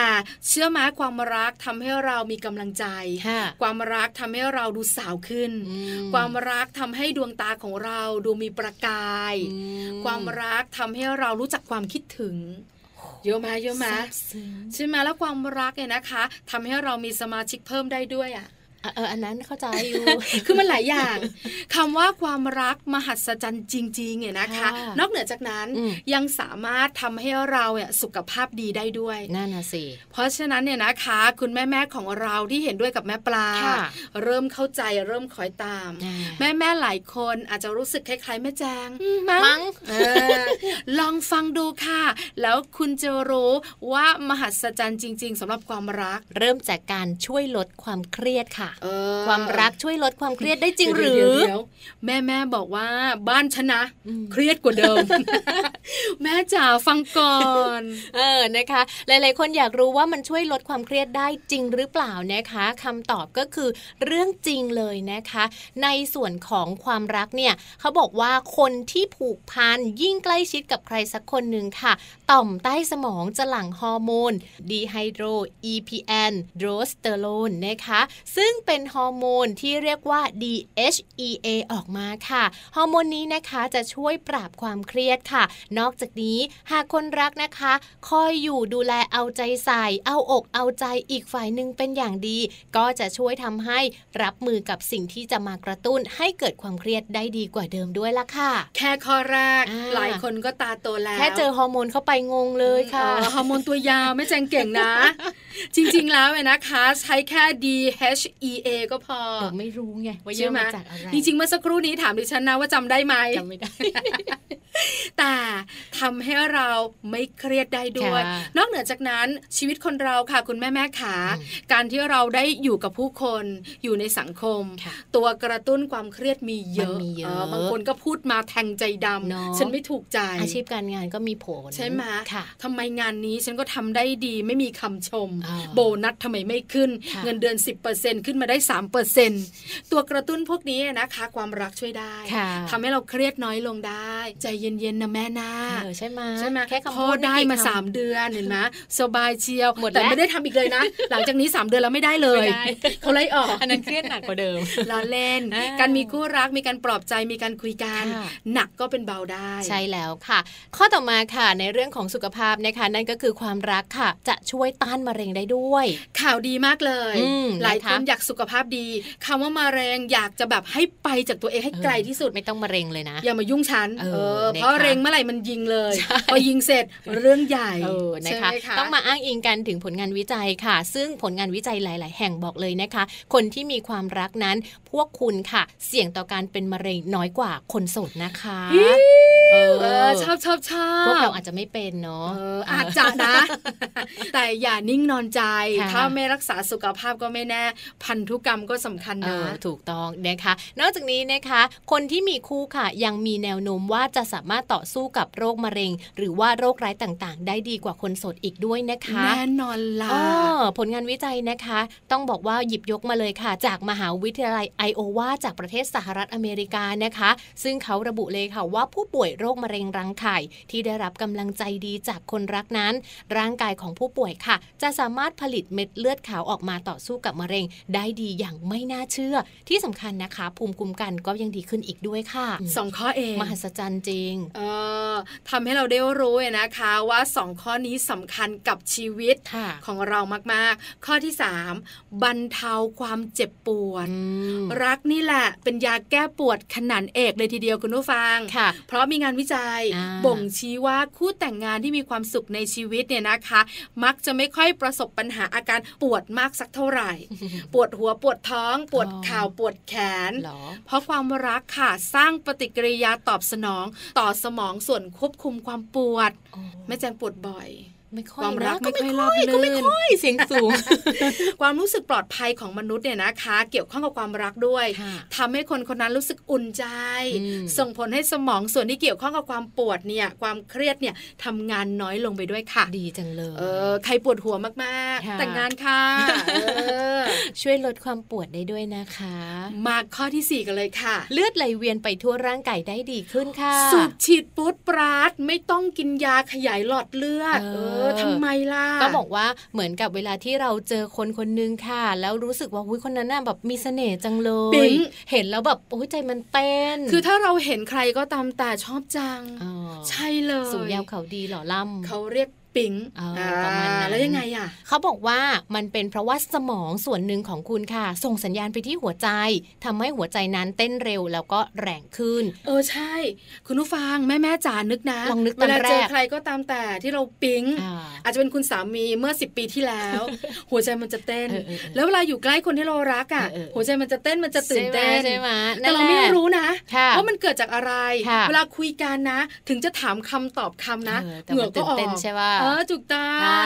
เชื่อไหมความรักทำให้เรามีกำลังใจค่ะความรักทำให้เราดูสาวขึ้นอืมความรักทำให้ดวงตาของเราดูมีประกายอืมความรักทำให้เรารู้จักความคิดถึง เยอะไหมเยอะไหมซาบซึ้งใช่ไหมแล้วความรักเนี่ยนะคะทำให้เรามีสมาชิกเพิ่มได้ด้วยอะอะ เอออันนั้นเข้าใจอยู่ คือมันหลายอย่างคำว่าความรักมหัศจรรย์จริงๆเนี่ยนะคะค่ะนอกเหนือจากนั้นอืมยังสามารถทำให้เราเนี่ยสุขภาพดีได้ด้วยนั่นน่ะสิเพราะฉะนั้นเนี่ยนะคะ คุณแม่แม่ๆของเราที่เห็นด้วยกับแม่ปลาค่ะเริ่มเข้าใจเริ่มคอยตามอ่าแม่แม่ๆหลายคนอาจจะรู้สึกคล้ายๆแม่แจงมั้งเออลองฟังดูค่ะ แล้วคุณจะรู้ว่ามหัศจรรย์จริง ๆสำหรับความรัก เริ่มจากการช่วยลดความเครียดค่ะเออความรักช่วยลดความเครียดได้จริงหรืเดี๋ยวอเดี๋ยวแม่แม่บอกว่าบ้านชนะอืมเครียดกว่าเดิม แม่จ๋าฟังก่อน เออนะคะ หลายๆ คนอยากรู้ว่ามันช่วยลดความเครียดได้จริงหรือเปล่านะคะคำตอบก็คือเรื่องจริงเลยนะคะ ในส่วนของความรักเนี่ยเขาบอกว่าคนที่ผูกพันยิ่งใกล้ชิดกับใครสักคนหนึ่งค่ะ ต่อมใต้สมองจะหลั่งฮอร์โมนดีไฮโดร EPN โดรสเตอโรนนะคะ ซึ่งเป็นฮอร์โมนที่เรียกว่า DHEA ออกมาค่ะ ฮอร์โมนนี้นะคะจะช่วยปราบความเครียดค่ะ นอกจากนี้หากคนรักนะคะ คอยอยู่ดูแลเอาใจใส่ เอาอกเอาใจอีกฝ่ายหนึ่งเป็นอย่างดี ก็จะช่วยทำให้รับมือกับสิ่งที่จะมากระตุ้นให้เกิดความเครียดได้ดีกว่าเดิมด้วยล่ะค่ะ แค่ข้อแรกอ่าหลายคนก็ตาโตแล้ว แค่เจอฮอร์โมนเข้าไปงงเลยค่ะเออฮอร์โมนตัวยาวไม่แจงเก่งนะ จริงๆแล้วเนี่ยนะคะ ใช้แค่ DHEA ก็พอเดี๋ยวไม่รู้ไงว่าเยใช่อะไหมมาจากอะไรจริงๆเมื่อสักครู่นี้ถามดิฉันนะว่าจำได้ไหมจำไม่ได้แต่ทำให้เราไม่เครียดได้ด้วยค่ะนอกเหนือจากนั้นชีวิตคนเราค่ะ คุณแม่แม่ขาอืมการที่เราได้อยู่กับผู้คนอยู่ในสังคมค่ะตัวกระตุ้นความเครียดมีเยอะมันมีเยอะบางคนก็พูดมาแทงใจดเนอะำฉันไม่ถูกใจอาชีพการงานก็มีผลใช่ไหมค่ะทำไมงานนี้ฉันก็ทำได้ดีไม่มีคำชมอ่าโบนัสทำไมไม่ขึ้นค่ะเงินเดือน 10%ขึ้นมาได้ 3%ตัวกระตุ้นพวกนี้นะคะ ความรักช่วยได้ค่ะทำให้เราเครียดน้อยลงได้ ใจเย็นๆนะแม่นะเออใช่ไหมใช่ไหมแค่คำพอพูดได้มากี่คำสามเดือนเห็นไหมสบายเชียวหมดแต่แล้วไม่ได้ทำอีกเลยนะ หลังจากนี้สามเดือนแล้วไม่ได้เลยไม่ได้เขาไล่ออกอันนั้นเครียดหนักกว่าเดิมล้อเล่นอ่าการมีคู่รักมีการปลอบใจมีการคุยกันค่ะหนักก็เป็นเบาได้ ใช่แล้วค่ะ ข้อต่อมาค่ะในเรื่องของสุขภาพนะคะนั่นก็คือความรักค่ะ จะช่วยต้านมะเร็งได้ด้วย ข่าวดีมากเลยอืมหลายนะคะคนอยากสุขภาพดีคำว่ามะเร็งอยากจะแบบให้ไปจากตัวเองให้ไกลที่สุดไม่ต้องมะเร็งเลยนะ อย่ามายุ่งฉันเออเออนะคะเพราะเร็งเมื่อไหร่มันยิงเลยใช่พอยิงเสร็จเรื่องใหญ่เออนะใช่คะไหมคะต้องมาอ้างอิงกันถึงผลงานวิจัยค่ะ ซึ่งผลงานวิจัยหลาย ๆ แห่งบอกเลยนะคะ คนที่มีความรักนั้นพวกคุณค่ะ เสี่ยงต่อการเป็นมะเร็งน้อยกว่าคนโสดนะคะเอเออชอบชอบชอบพวกเราอาจจะไม่เป็นเนาะเอออาจจะนะ แต่อย่านิ่งนอนใจค่ะถ้าไม่รักษาสุขภาพก็ไม่แน่ พันธุกรรมก็สำคัญเอนะอถูกต้องนะคะ นอกจากนี้นะคะ คนที่มีคู่ค่ะ ยังมีแนวโน้มว่าจะสามารถต่อสู้กับโรคมะเร็ง หรือว่าโรคร้ายต่างๆ ได้ดีกว่าคนโสดอีกด้วยนะคะแน่นอนล่ะอ๋อผลงานวิจัยนะคะ ต้องบอกว่าหยิบยกมาเลยค่ะ จากมหาวิทยาลัยไอโอวาจากประเทศสหรัฐอเมริกานะคะ ซึ่งเขาระบุเลยค่ะว่าผู้ป่วยโรคมะเร็งรังไข่ที่ได้รับกำลังใจดีจากคนรักนั้น ร่างกายของผู้ป่วยค่ะ จะสามารถผลิตเม็ดเลือดขาวออกมาต่อสู้กับมะเร็ง ได้ดีอย่างไม่น่าเชื่อ ที่สำคัญนะคะ ภูมิคุ้มกันก็ยังดีขึ้นอีกด้วยค่ะสองข้อเองมหัศจรรย์จริงเออทำให้เราได้รู้เลยนะคะว่าสองข้อนี้สำคัญกับชีวิตค่ะของเรามากๆ ข้อที่ 3 บรรเทาความเจ็บปวดอืมรักนี่แหละเป็นยาแก้ปวดขนาดเอกเลยทีเดียวคุณผู้ฟังค่ะเพราะมีงานวิจัยอ่าบ่งชี้ว่าคู่แต่งงานที่มีความสุขในชีวิตเนี่ยนะคะ มักจะไม่ค่อยประสบปัญหาอาการปวดมากสักเท่าไหร่ ปวดหัวปวดท้อง ปวดอ๋อเข่าปวดแขนเหรอเพราะความรักค่ะสร้างปฏิกิริยาตอบสนองต่อสมองส่วนควบคุมความปวดโอ้แม่แจงปวดบ่อย ไม่ค่อยความรักนะไม่ค่อยก็ราบก็ไม่รื่นค่อยเสียงสูง ความรู้สึกปลอดภัยของมนุษย์เนี่ยนะคะ เกี่ยวข้องกับความรักด้วยค่ะทำให้คนคนนั้นรู้สึกอุ่นใจอืมส่งผลให้สมองส่วนที่เกี่ยวข้องกับความปวดเนี่ยความเครียดเนี่ยทำงานน้อยลงไปด้วยค่ะ ดีจังเลยเออใครปวดหัวมากค่ะๆแต่งงานค่ะเออช่วยลดความปวดได้ด้วยนะคะ มาข้อที่สี่กันเลยค่ะ เลือดไหลเวียนไปทั่วร่างกายได้ดีขึ้นค่ะ สูบฉีดปุ๊ดปราดไม่ต้องกินยาขยายหลอดเลือดเออเออทำไมล่ะ ก็บอกว่าเหมือนกับเวลาที่เราเจอคนคนนึงค่ะ แล้วรู้สึกว่าอุ้ยคนนั้นน่ะแบบมีเสน่ห์จังเลยปิ๊งเห็นแล้วแบบโอ้ยใจมันเต้น คือถ้าเราเห็นใครก็ตามแต่ชอบจังอ๋อใช่เลย สูงยาวเขาดีหล่อล่ำเขาเรียก ปิ๊งเออประมาณนั้นแล้วยังไงอะเขาบอกว่ามันเป็นเพราะว่าสมองส่วนหนึ่งของคุณค่ะ ส่งสัญญาณไปที่หัวใจทำให้หัวใจนั้นเต้นเร็วแล้วก็แรงขึ้น เออใช่ คุณผู้ฟังแม่แม่จ๋านึกนะลองนึกเวตอนลาแรกเจอใครก็ตามแต่ที่เราปิ๊งอ่าอาจจะเป็นคุณสามีเมื่อสิปีที่แล้ว หัวใจมันจะเต้นเออเออเออแล้วเวลาอยู่ใกล้คนที่เรารักอะเออเออหัวใจมันจะเต้นมันจะตื่นเต้นใช่ไหมใช่ไหมแต่เราไม่นั่นแหละรู้นะค่ะว่ามันเกิดจากอะไรค่ะเวลาคุยกันนะ ถึงจะถามคำตอบคำนะเออแต่เหงื่มัอนก็ตื่นออกเต้นใช่ป่ะเออถูกต้องอ่า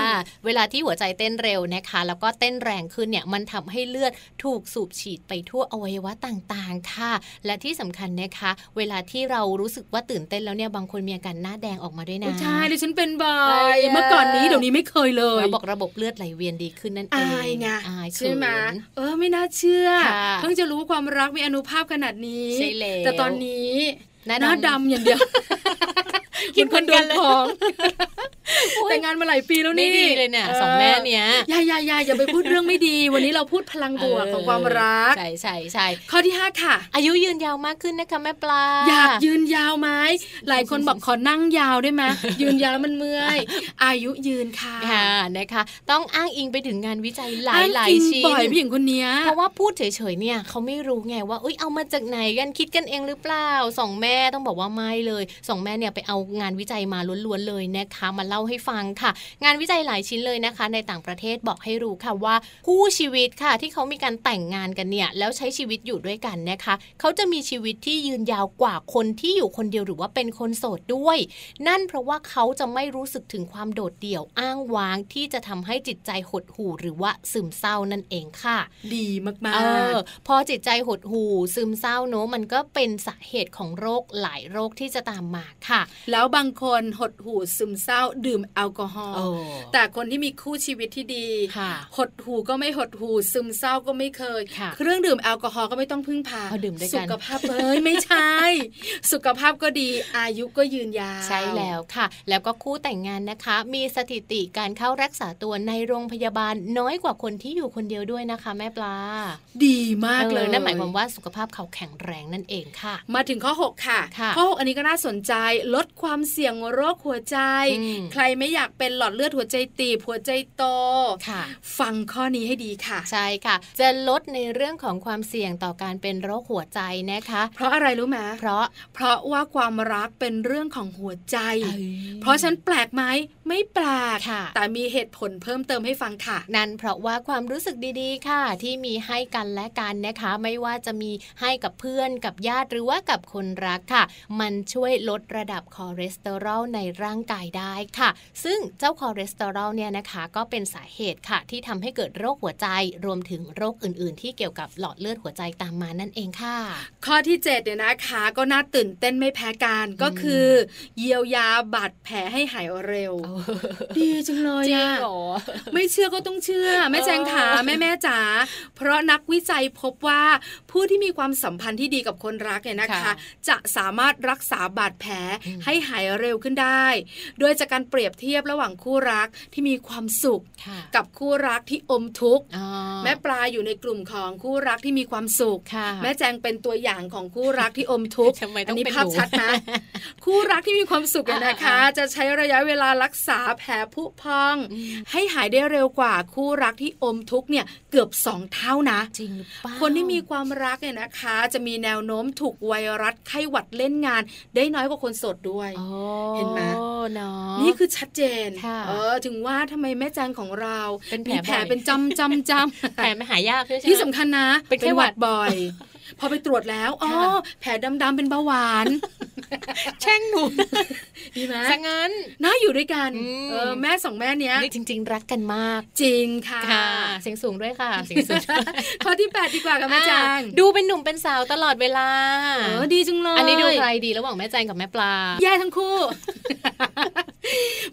เวลาที่หัวใจเต้นเร็วนะคะ แล้วก็เต้นแรงขึ้นเนี่ยมันทำให้เลือดถูกสูบฉีดไปทั่วอวัยวะต่างๆ ค่ะ และที่สำคัญนะคะ เวลาที่เรารู้สึกว่าตื่นเต้นแล้วเนี่ยบางคนมีอาการหน้าแดงออกมาด้วยนะใช่ดิฉันเป็นบ่อใช่ยอะเมื่อก่อนนี้เดี๋ยวนี้ไม่เคยเลยเราบอกระบบเลือดไหลเวียนดีขึ้นนั่นเองอายไงอายใช่ไหมเขินเออไม่น่าเชื่อค่ะเพิ่งจะรู้ว่าความรักมีอนุภาพขนาดนี้ใช่แล้วแต่ตอนนี้หน้าหน้าดำดำอย่างเดียว คิดเหมือนกันเลยคของแต่งงานมาหลายปีแล้วไม่นี่ดีเลยเนี่ยสองแม่เนี้ยอย่าอย่าอย่าอย่าไปพูดเรื่องไม่ดี วันนี้เราพูดพลังบวกของความรักใช่ใช่ใช่ข้อที่ห้าค่ะ อายุยืนยาวมากขึ้นนะคะแม่ปลา อยากยืนยาวไหมหลายคนบอกขอนั่งยาวได้ไหมยืนยาวแล้วมันเมื่อย อายุยืนค่ะค่ะนะคะ ต้องอ้างอิงไปถึงงานวิจัยหลายหลายอ้งอิงชิ้นบ่อยผู้หญิงคนเนี้ยเพราะว่าพูดเฉยๆเนี่ยเขาไม่รู้ไงว่าเอ้ยเอามาจากไหนกันคิดกันเองหรือเปล่าสองแม่ต้องบอกว่าไม่เลยสองแม่เนี่ยไปเอางานวิจัยมาล้วนๆเลยนะคะมาเล่าให้ฟังค่ะ งานวิจัยหลายชิ้นเลยนะคะ ในต่างประเทศบอกให้รู้ค่ะว่าคู่ชีวิตค่ะที่เขามีการแต่งงานกันเนี่ยแล้วใช้ชีวิตอยู่ด้วยกันนะคะเขาจะมีชีวิตที่ยืนยาวกว่าคนที่อยู่คนเดียวหรือว่าเป็นคนโสดด้วย นั่นเพราะว่าเขาจะไม่รู้สึกถึงความโดดเดี่ยวอ้างว้างที่จะทำให้จิตใจหดหู่หรือว่าซึมเศร้านั่นเองค่ะ ดีมากเออๆพอจิตใจหดหู่ซึมเศร้าเนอะมันก็เป็นสาเหตุของโรคหลายโรคที่จะตามมาค่ะ แล้วบางคนหดหู่ซึมเศร้าดื่มแอลกอฮอล์โอ้แต่คนที่มีคู่ชีวิตที่ดีค่ะหดหูก็ไม่หดหูซึมเศร้าก็ไม่เคยค่ะเครื่องดื่มแอลกอฮอล์ก็ไม่ต้องพึ่งพาเอาดื่มด้วยกันสุขภาพเอ้ยไม่ใช่ สุขภาพก็ดีอายุก็ยืนยาวใช่แล้วค่ะ แล้วก็คู่แต่งงานนะคะ มีสถิติการเข้ารักษาตัวในโรงพยาบาลน้อยกว่าคนที่อยู่คนเดียวด้วยนะคะ แม่ปลา ดีมากเลยออนั่นหมายความว่าสุขภาพเขาแข็งแรงนั่นเองค่ะ มาถึงข้อ 6 ค่ะค่ะข้อ 6 อันนี้ก็น่าสนใจลดความเสี่ยงโรคหัวใจอืมใรไม่อยากเป็นหลอดเลือดหัวใจตีบหัวใจโตค่ะฟังข้อนี้ให้ดีค่ะ ใช่ค่ะ จะลดในเรื่องของความเสี่ยงต่อการเป็นโรคหัวใจนะคะ เพราะอะไรรู้ไหมเพราะเพราะว่าความรักเป็นเรื่องของหัวใจเอ้ยเพราะฉันแปลกไหมไม่แปลกค่ะแต่มีเหตุผลเพิ่มเติมให้ฟังค่ะ นั่นเพราะว่าความรู้สึกดีๆ ค่ะ ที่มีให้กันและกันนะคะ ไม่ว่าจะมีให้กับเพื่อนกับญาติหรือว่ากับคนรักค่ะ มันช่วยลดระดับคอเลสเตอรอลในร่างกายได้ค่ะ ซึ่งเจ้าคอเลสเตอรอลเนี่ยนะคะก็เป็นสาเหตุค่ะ ที่ทำให้เกิดโรคหัวใจรวมถึงโรคอื่น ๆ ที่เกี่ยวกับหลอดเลือดหัวใจตามมานั่นเองค่ะ ข้อที่7เนี่ยนะคะก็น่าตื่นเต้นไม่แพ้กันก็คือ เยียวยาบาดแผลให้หายเร็ว ดีจังเลยจริงอะเหรอไม่เชื่อก็ต้องเชื่อแม่เออแจงขาแม่แม่จ๋าเพราะนักวิจัยพบว่าผู้ที่มีความสัมพันธ์ที่ดีกับคนรักเนี่ยนะคะค่ะจะสามารถรักษาบาดแผลอืมให้หายเร็วขึ้นได้ โดยจากการเปรียบเทียบระหว่างคู่รักที่มีความสุขค่ะกับคู่รักที่อมทุกข์อ๋อแม่ปลาอยู่ในกลุ่มของคู่รักที่มีความสุขค่ะแม่แจงเป็นตัวอย่างของคู่รักที่อมทุกข์ทำไมต้องนี้เป็นภาพหนูชัดนะ คู่รักที่มีความสุขเนี่ยนะคะอ่าจะใช้ระยะเวลารักษาแผลผุพองอืมให้หายได้เร็วกว่าคู่รักที่อมทุกข์เนี่ยเกือบสองเท่านะจริงหรือเปล่าคนที่มีความรักเนี่ยนะคะ จะมีแนวโน้มถูกไวรัสไข้หวัดเล่นงาน ได้น้อยกว่าคนโสดด้วยโอ้เห็นไหมเนาะนี่คือชัดเจนค่ะเออถึงว่าทำไมแม่แจงของเราเป็นแผลมีแผลบ่อยเป็นจำจำจำแผลไม่หายากด้วยใช่ไหมที่สำคัญนะ เป็นไข้หวัดบ่อย พอไปตรวจแล้วอ๋อค่ะแผลดำๆเป็นเบาหวาน แช่งหนูดีไหมซะงั้นน่าอยู่ด้วยกันอืมเออแม่สองแม่เนี้ยนี่จริง ๆ รักกันมาก จริงค่ะค่ะเสียงสูงด้วยค่ะเสียงสูงข้อที่แปดดีกว่าค่ะแม่แจอะงดูเป็นหนุ่มเป็นสาวตลอดเวลาเออดีจังเลยอันนี้ดูใครดีระหว่างแม่แจงกับแม่ปลา แย่ทั้งคู่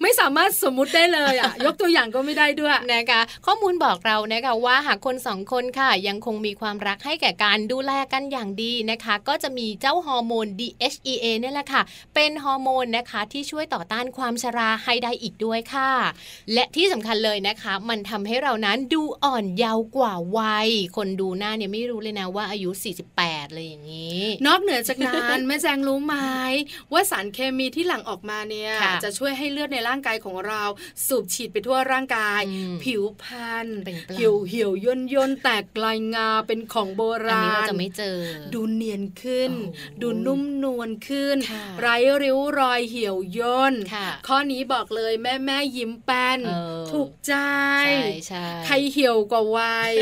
ไม่สามารถสมมุติได้เลยอะ ยกตัวอย่างก็ไม่ได้ด้วยนะคะข้อมูลบอกเรานะคะว่าหากคนสองคนค่ะ ยังคงมีความรักให้แก่การดูแลกันอย่างดีนะคะ ก็จะมีเจ้าฮอร์โมน DHEA เนี่ยแหละค่ะ เป็นฮอร์โมนนะคะที่ช่วยต่อต้านความชราให้ได้อีกด้วยค่ะ และที่สำคัญเลยนะคะ มันทำให้เรานั้นดูอ่อนเยาว์กว่าวัย คนดูหน้าเนี่ยไม่รู้เลยนะว่าอายุ 48เลยอย่างนี้ นอกเหนือจากนั้นแม่แจงรู้ไหมว่าสารเคมีที่หลั่งออกมาเนี่ยค่ะจะช่วยให้เลือดในร่างกายของเราสูบฉีดไปทั่วร่างกายอืมผิวพรรณเป็นปล้ำเหี่ยวเหี่ยวย่นย่นแตกลายงาเป็นของโบอันรานี้เราณจะไม่เจอ ดูเนียนขึ้นโอ้โหดูนุ่มนวลขึ้นค่ะไร้ริ้วรอยเหี่ยวย่นค่ะข้อนี้บอกเลยแม่แม่ยิ้มแป้นเออถูกใจใช่ใช่ใครเหี่ยวกว่าวัย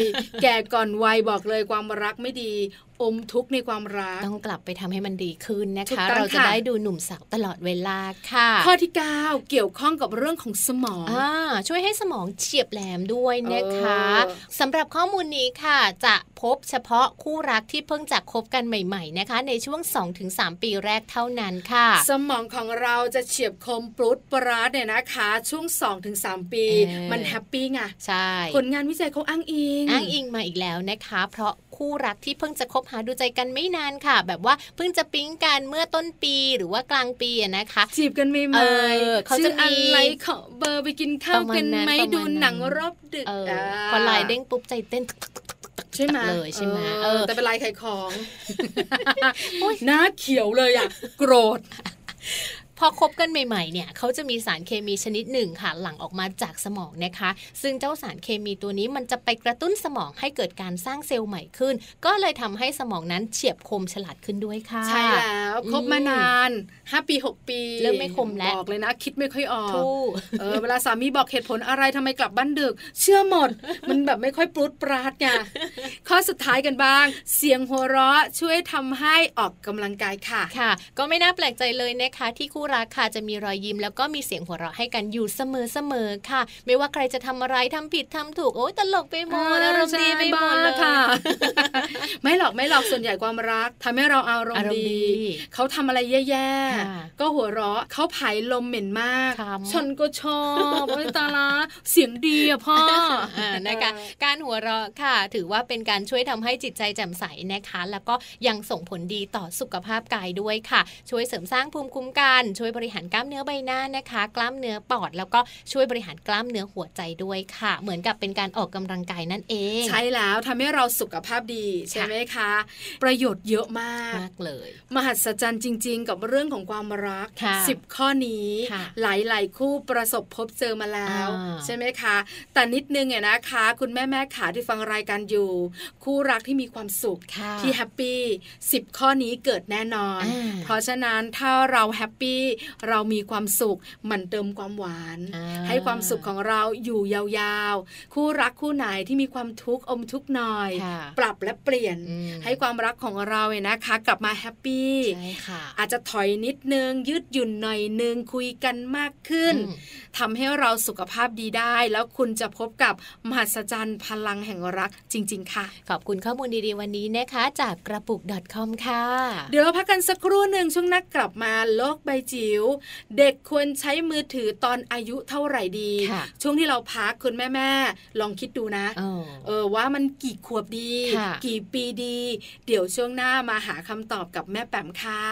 แก่ก่อนวัยบอกเลยความรักไม่ดี อมทุกข์ในความรัก ต้องกลับไปทำให้มันดีขึ้นนะถูกคะต้องเราจะค่ะได้ดูหนุ่มสาวตลอดเวลาค่ะ ข้อที่ 9 เกี่ยวข้องกับเรื่องของสมองอ่าช่วยให้สมองเฉียบแหลมด้วยนะคะเออสำหรับข้อมูลนี้ค่ะ จะพบเฉพาะคู่รักที่เพิ่งจะคบกันใหม่ ๆนะคะ ในช่วง 2-3 ปีแรกเท่านั้นค่ะ สมองของเราจะเฉียบคมปรุดปราดเนี่ยนะคะ ช่วง 2-3 ปีเออมันแฮปปี้ไงใช่ผลงานวิจัยเขาอ้างอิงอ้างอิงมาอีกแล้วนะคะ เพราะคู่รักที่เพิ่งจะคบหาดูใจกันไม่นานค่ะ แบบว่าเพิ่งจะปิ๊งกันเมื่อต้นปีหรือว่ากลางปีอะนะคะ จีบกันใหม่เออเขาจะมีชื่ออะไรขอเบอร์ไปกินข้าวกันไหมประมาณนั้นดูหนังรอบดึกเอออ่าพอไลน์เด้งปุ๊บใจเต้นตึกตึกตึกตึกตึกใช่ไหมเลยใช่ไหมเอเอออแต่เป็นลายขายของหน้าเขียวเลยอะโกรธ พอคบกันใหม่ๆเนี่ยเขาจะมีสารเคมีชนิดหนึ่งค่ะหลั่งออกมาจากสมองนะคะ ซึ่งเจ้าสารเคมีตัวนี้มันจะไปกระตุ้นสมองให้เกิดการสร้างเซลล์ใหม่ขึ้น ก็เลยทำให้สมองนั้นเฉียบคมฉลาดขึ้นด้วยค่ะ ใช่แล้วคบอืมมานานห้าปีหกปีเริ่มไม่คมแล้วบอกเลยนะ คิดไม่ค่อยออกทู่เออเวลาสามีบอกเหตุผลอะไรทำไมกลับบ้านดึก เชื่อหมด มันแบบไม่ค่อยปรุดปราดไงข้อสุดท้ายกันบ้าง เสียงหัวเราะช่วยทำให้ออกกำลังกายค่ะค่ะ ก็ไม่น่าแปลกใจเลยนะคะที่คู่รักค่ะจะมีรอยยิ้มแล้วก็มีเสียงหัวเราะให้กันอยู่เสมอๆค่ะ ไม่ว่าใครจะทำอะไรทำผิดทำถูกโอ้ยตลกไปหมดอารมณ์ดีไปหมดเลยใช่บ้าค่ะ ไม่หรอกไม่หรอกส่วนใหญ่ความรักทำให้เราอารมอาณ์รมณ์ดีดีเขาทำอะไรแย่ค่ะๆก็หัวเราะเขาผายลมเหม็นมากขำฉันก็ชอบโอ้ยตาละเสียงดีอะพ่อออ่านะคะการหัวเราะค่ะ ถือว่าเป็นการช่วยทำให้จิตใจแจ่มใสนะคะ แล้วก็ยังส่งผลดีต่อสุขภาพกายด้วยค่ะ ช่วยเสริมสร้างภูมิคุ้มกันช่วยบริหารกล้ามเนื้อใบหน้านะคะ กล้ามเนื้อปอด แล้วก็ช่วยบริหารกล้ามเนื้อหัวใจด้วยค่ะ เหมือนกับเป็นการออกกำลังกายนั่นเอง ใช่แล้วทำให้เราสุขภาพดีใช่ไหมคะ ประโยชน์เยอะมากมากเลย มหัศจรรย์จริง ๆ กับเรื่องของความรักค่ะสิบข้อนี้ค่ะหลายๆคู่ประสบพบเจอมาแล้วอ่าใช่ไหมคะ แต่นิดนึงเนี่ยนะคะ คุณแม่แม่ขาที่ฟังรายการอยู่ คู่รักที่มีความสุขค่ะที่ happy สิบข้อนี้เกิดแน่นอนอ่าเพราะฉะนั้นถ้าเรา happy เรามีความสุขหมั่นเติมความหวานอ่าให้ความสุขของเราอยู่ยาวๆ คู่รักคู่ไหนที่มีความทุกข์อมทุกข์หน่อยค่ะปรับและเปลี่ยนอืมให้ความรักของเราเนี่ยนะคะ กลับมาแฮปปี้ใช่ค่ะอาจจะถอยนิดนึง ยืดหยุ่นหน่อยนึงคุยกันมากขึ้นอืมทำให้เราสุขภาพดีได้ แล้วคุณจะพบกับมหัศจรรย์พลังแห่งรักจริง ๆ ค่ะ ขอบคุณข้อมูลดีๆวันนี้นะคะ จากกระปุก .com ค่ะ เดี๋ยวเราพักกันสักครู่หนึ่งช่วงนักกลับมาโลกใบจิ๋วเด็กควรใช้มือถือตอนอายุเท่าไหร่ดีค่ะช่วงที่เราพักคุณแม่ๆลองคิดดูนะเออเออว่ามันกี่ขวบดีค่ะกี่ปีดี เดี๋ยวช่วงหน้ามาหาคำตอบกับแม่แปมค่ะ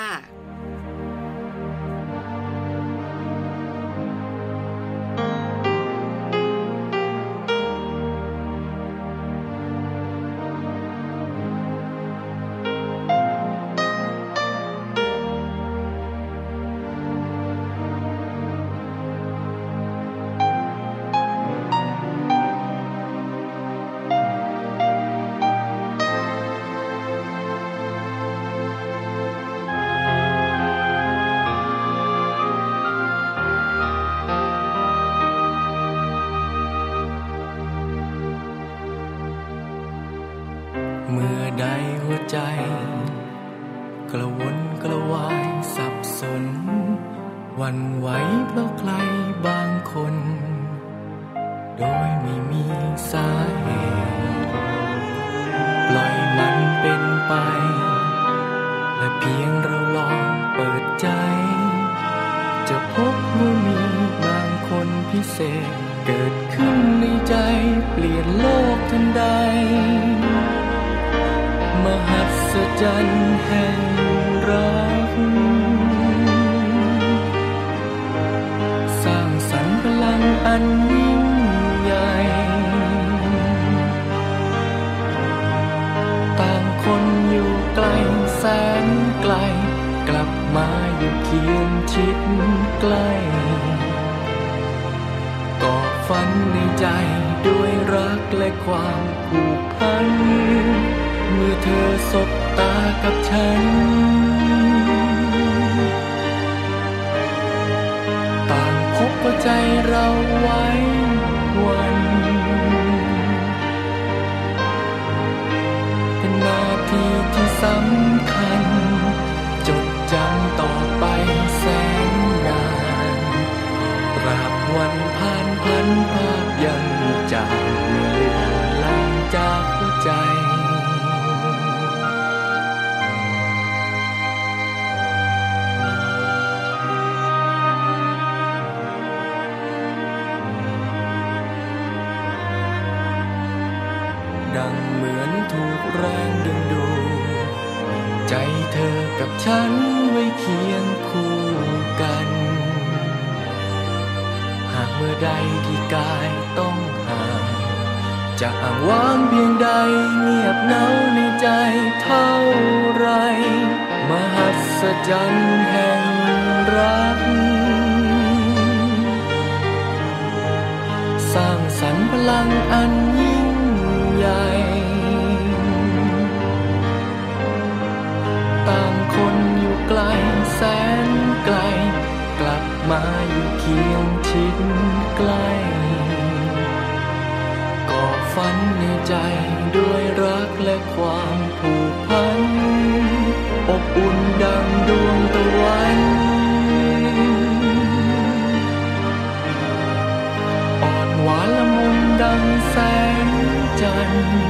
ผูกพัน เมื่อเธอสบตากับฉัน ต่างพบว่าใจเราไว้ กับฉันไว้เคียงคู่กัน หากเมื่อใดที่กายต้องห่าง จะอ้างว้างเพียงใดเงียบเหงาในใจเท่าไร มหัศจรรย์แห่งรัก สร้างสรรค์พลังอันยิ่งใหญ่ ไกลแสนไกล กลับมาอยู่เคียงชิดใกล้ก่อฝันในใจด้วยรักและความผูกพัน อบอุ่นดังดวงตะวันอ่อนหวานละมุนดังแสงจันทร์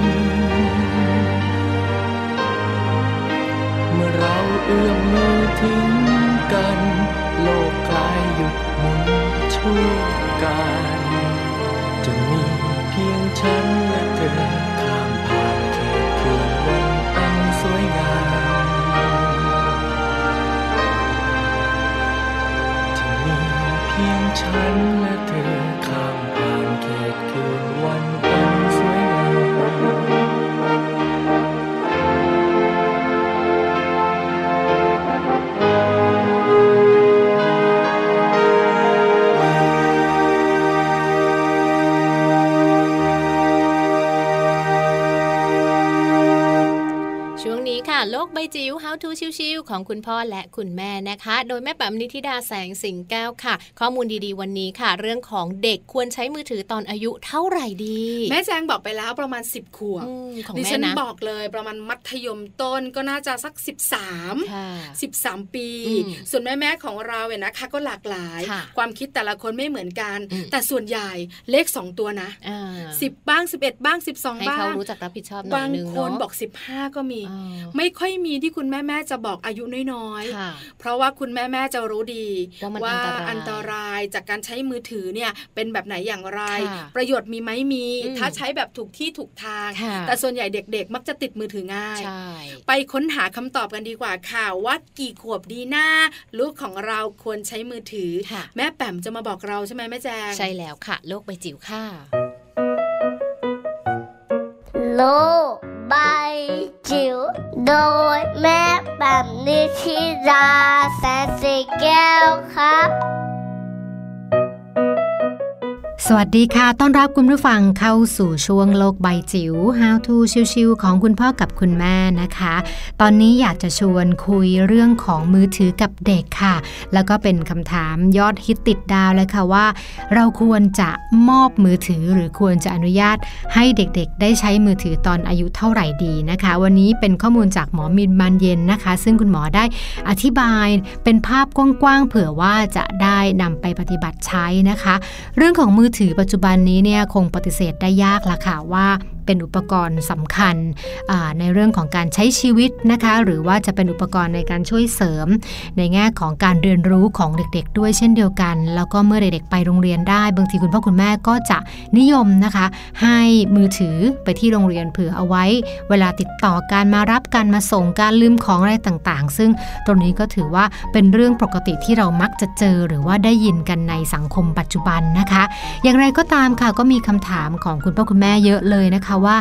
เอื้อมมือถึงกัน โลกกลายหยุดหมุนชั่วการจะมีเพียงฉันและเธอข้ามผ่านเขตคืนวันอันสวยงามจะมีเพียงฉันและเธอข้ามผ่านเขตคืน ค่ะ โลกใบจิ๋ว How to ชิวๆของคุณพ่อและคุณแม่นะคะ โดยแม่แป๋มนิธิดาแสงสิงแก้วค่ะ ข้อมูลดีๆวันนี้ค่ะ เรื่องของเด็กควรใช้มือถือตอนอายุเท่าไหร่ดี แม่แจงบอกไปแล้วประมาณ 10ขวบดิฉันนะบอกเลยประมาณมัธยมต้นก็น่าจะสัก 13 13 ปีอืมส่วนแม่ๆของเราเนี่ยนะคะก็หลากหลาย ความคิดแต่ละคนไม่เหมือนกัน แต่ส่วนใหญ่เลข 2 ตัวนะอ่า10บ้าง 11 บ้าง 12ให้บ้าเขางรู้จักรับผิดชอบหน่อบายงนึงคนเนาะบอก 15 ก็มี ไม่ค่อยมีที่คุณแม่ม่ๆจะบอกอายุน้อยค่ะๆเพราะว่าคุณแม่แม่ๆจะรู้ดีว่ามันว่าอันตรายอันตรายจากการใช้มือถือเนี่ยเป็นแบบไหนอย่างไรค่ะประโยชน์มีไหมมีอืมถ้าใช้แบบถูกที่ถูกทางค่ะแต่ส่วนใหญ่เด็กๆ มักจะติดมือถือง่ายใช่ไปค้นหาคำตอบกันดีกว่าค่ะว่ากี่ขวบดีหน้าลูกของเราควรใช้มือถือค่ะแม่แป๋มจะมาบอกเราใช่ไหมแม่แจงใช่แล้วค่ะ โลกใบจิ๋วค่ะโลก ใบจิ๋วโดยแม่แบบนิชิราแสวัสดีค่ะ ต้อนรับคุณผู้ฟังเข้าสู่ช่วงโลกใบจิ๋ว How to ชิวๆของคุณพ่อกับคุณแม่นะคะ ตอนนี้อยากจะชวนคุยเรื่องของมือถือกับเด็กค่ะ แล้วก็เป็นคำถามยอดฮิตติดดาวเลยค่ะว่า เราควรจะมอบมือถือหรือควรจะอนุญาตให้เด็กๆ ได้ใช้มือถือตอนอายุเท่าไหร่ดีนะคะ วันนี้เป็นข้อมูลจากหมอมินบานเย็นนะคะ ซึ่งคุณหมอได้อธิบายเป็นภาพกว้างๆเผื่อว่าจะได้นำไปปฏิบัติใช้นะคะ เรื่องของมือถือปัจจุบันนี้เนี่ยคงปฏิเสธได้ยากละค่ะว่า เป็นอุปกรณ์สำคัญในเรื่องของการใช้ชีวิตนะคะ หรือว่าจะเป็นอุปกรณ์ในการช่วยเสริม ในแง่ของการเรียนรู้ของเด็กๆ ด้วยเช่นเดียวกัน แล้วก็เมื่อเด็กๆไปโรงเรียนได้ บางทีคุณพ่อคุณแม่ก็จะนิยมนะคะ ให้มือถือไปที่โรงเรียนเผื่อเอาไว้ เวลาติดต่อการมารับการมาส่งการลืมของอะไรต่างๆ ซึ่งตรงนี้ก็ถือว่าเป็นเรื่องปกติที่เรามักจะเจอหรือว่าได้ยินกันในสังคมปัจจุบันนะคะ อย่างไรก็ตามค่ะก็มีคำถามของคุณพ่อคุณแม่เยอะเลยนะคะว่า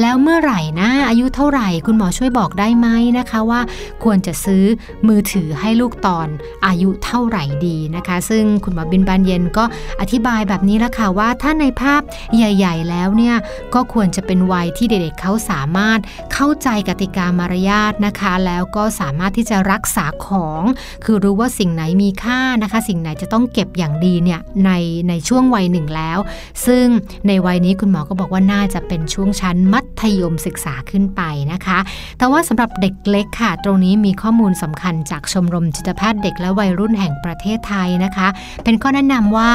แล้วเมื่อไหร่นะอายุเท่าไหร่คุณหมอช่วยบอกได้ไหมนะคะว่า ควรจะซื้อมือถือให้ลูกตอนอายุเท่าไหร่ดีนะคะ ซึ่งคุณหมอบินบานเย็นก็อธิบายแบบนี้ละค่ะว่าถ้าในภาพใหญ่ ๆ แล้วเนี่ยก็ควรจะเป็นวัยที่เด็กๆเขาสามารถเข้าใจกติกามารยาทนะคะ แล้วก็สามารถที่จะรักษาของ คือรู้ว่าสิ่งไหนมีค่านะคะ สิ่งไหนจะต้องเก็บอย่างดีเนี่ยในในช่วงวัยหนึ่งแล้ว ซึ่งในวัยนี้คุณหมอก็บอกว่าน่าจะเป็นชวงชั้นมัธยมศึกษาขึ้นไปนะคะ แต่ว่าสำหรับเด็กเล็กค่ะ ตรงนี้มีข้อมูลสำคัญจากชมรมจิตแพทย์เด็กและวัยรุ่นแห่งประเทศไทยนะคะ เป็นข้อแนะนำว่า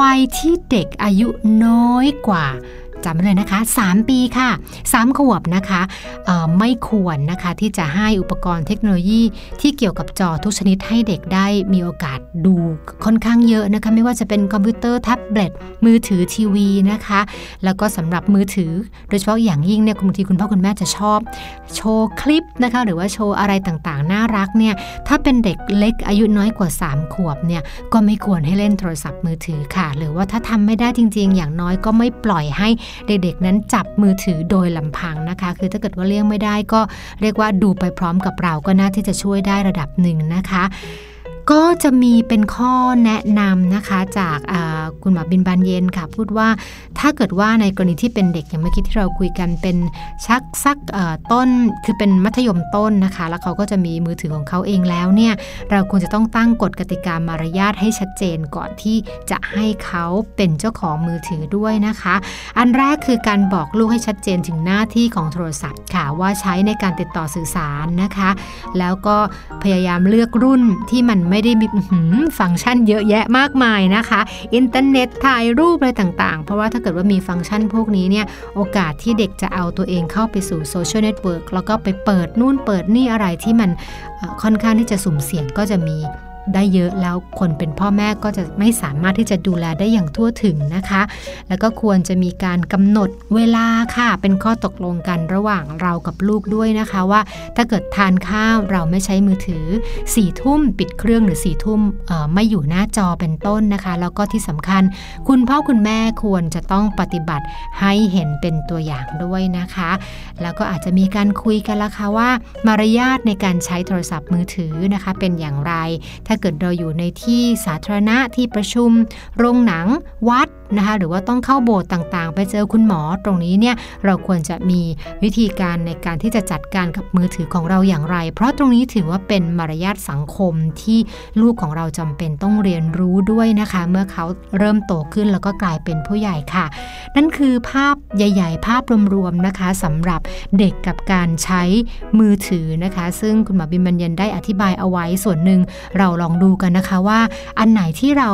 วัยที่เด็กอายุน้อยกว่า จำไว้เลยนะคะ 3 ปีค่ะ 3 ขวบนะคะไม่ควรนะคะที่จะให้อุปกรณ์เทคโนโลยีที่เกี่ยวกับจอทุกชนิดให้เด็กได้มีโอกาสดูค่อนข้างเยอะนะคะ ไม่ว่าจะเป็นคอมพิวเตอร์แท็บเล็ตมือถือทีวีนะคะ แล้วก็สำหรับมือถือ โดยเฉพาะอย่างยิ่งเนี่ยบางทีคุณพ่อคุณแม่จะชอบ โชว์คลิปนะคะ หรือว่าโชว์อะไรต่างๆ น่ารักเนี่ยถ้าเป็นเด็กเล็กอายุน้อยกว่า 3 ขวบเนี่ยก็ไม่ควรให้เล่นโทรศัพท์มือถือค่ะ หรือว่าถ้าทำไม่ได้จริง ๆ อย่างน้อยก็ไม่ปล่อยให้เด็กๆนั้นจับมือถือโดยลำพังนะคะ คือถ้าเกิดว่าเลี่ยงไม่ได้ก็เรียกว่าดูไปพร้อมกับเราก็น่าที่จะช่วยได้ระดับหนึ่งนะคะ ก็จะมีเป็นข้อแนะนำนะคะจากคุณหมอบินบานเย็นค่ะ พูดว่าถ้าเกิดว่าในกรณีที่เป็นเด็กอย่างเมื่อกี้ที่เราคุยกันเป็นชักสักต้นคือเป็นมัธยมต้นนะคะ แล้วเขาก็จะมีมือถือของเขาเองแล้วเนี่ยเราควรจะต้องตั้งกฎกติกามารยาทให้ชัดเจนก่อนที่จะให้เขาเป็นเจ้าของมือถือด้วยนะคะ อันแรกคือการบอกลูกให้ชัดเจนถึงหน้าที่ของโทรศัพท์ค่ะว่าใช้ในการติดต่อสื่อสารนะคะ แล้วก็พยายามเลือกรุ่นที่มันไม่ไม่ได้มีฟังก์ชันเยอะแยะมากมายนะคะ อินเทอร์เน็ตถ่ายรูปอะไรต่างๆ เพราะว่าถ้าเกิดว่ามีฟังก์ชันพวกนี้เนี่ยโอกาสที่เด็กจะเอาตัวเองเข้าไปสู่โซเชียลเน็ตเวิร์กแล้วก็ไปเปิดนู่นเปิดนี่อะไรที่มันค่อนข้างที่จะสุ่มเสี่ยงก็จะมี ได้เยอะแล้วคนเป็นพ่อแม่ก็จะไม่สามารถที่จะดูแลได้อย่างทั่วถึงนะคะ แล้วก็ควรจะมีการกำหนดเวลาค่ะ เป็นข้อตกลงกันระหว่างเรากับลูกด้วยนะคะว่า ถ้าเกิดทานข้าวเราไม่ใช้มือถือ4ี่ทุ่มปิดเครื่องหรือ4ี่ทุ่มไม่อยู่หน้าจอเป็นต้นนะคะ แล้วก็ที่สำคัญ คุณพ่อคุณแม่ควรจะต้องปฏิบัติให้เห็นเป็นตัวอย่างด้วยนะคะ แล้วก็อาจจะมีการคุยกันละค่ะว่า มารยาทในการใช้โทรศัพท์มือถือนะคะ เป็นอย่างไร ถ้าเกิดเราอยู่ในที่สาธารณะที่ประชุม โรงหนัง วัด นะคะหรือว่าต้องเข้าโบสถ์ต่างๆ ไปเจอคุณหมอตรงนี้เนี่ยเราควรจะมีวิธีการในการที่จะจัดการกับมือถือของเราอย่างไร เพราะตรงนี้ถือว่าเป็นมารยาทสังคมที่ลูกของเราจำเป็นต้องเรียนรู้ด้วยนะคะ เมื่อเขาเริ่มโตขึ้นแล้วก็กลายเป็นผู้ใหญ่ค่ะ นั่นคือภาพใหญ่ ๆ ภาพรวมๆนะคะสำหรับเด็กกับการใช้มือถือนะคะ ซึ่งคุณหมอบิมบัญญันได้อธิบายเอาไว้ส่วนหนึ่งเราลองดูกันนะคะว่า อันไหนที่เรา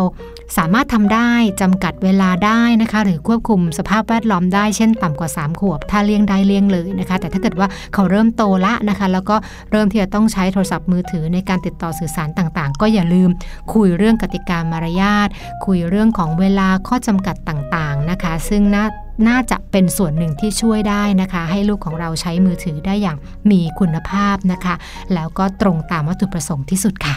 สามารถทำได้จำกัดเวลาได้นะคะ หรือควบคุมสภาพแวดล้อมได้เช่นต่ำกว่า 3 ขวบ ถ้าเลี่ยงได้เลี่ยงเลยนะคะ แต่ถ้าเกิดว่าเขาเริ่มโตละนะคะ แล้วก็เริ่มที่จะต้องใช้โทรศัพท์มือถือในการติดต่อสื่อสารต่างๆ ก็อย่าลืมคุยเรื่องกติกามารยาทคุยเรื่องของเวลาข้อจำกัดต่างๆนะคะ ซึ่งน่าน่าจะเป็นส่วนหนึ่งที่ช่วยได้นะคะ ให้ลูกของเราใช้มือถือได้อย่างมีคุณภาพนะคะ แล้วก็ตรงตามวัตถุประสงค์ที่สุดค่ะ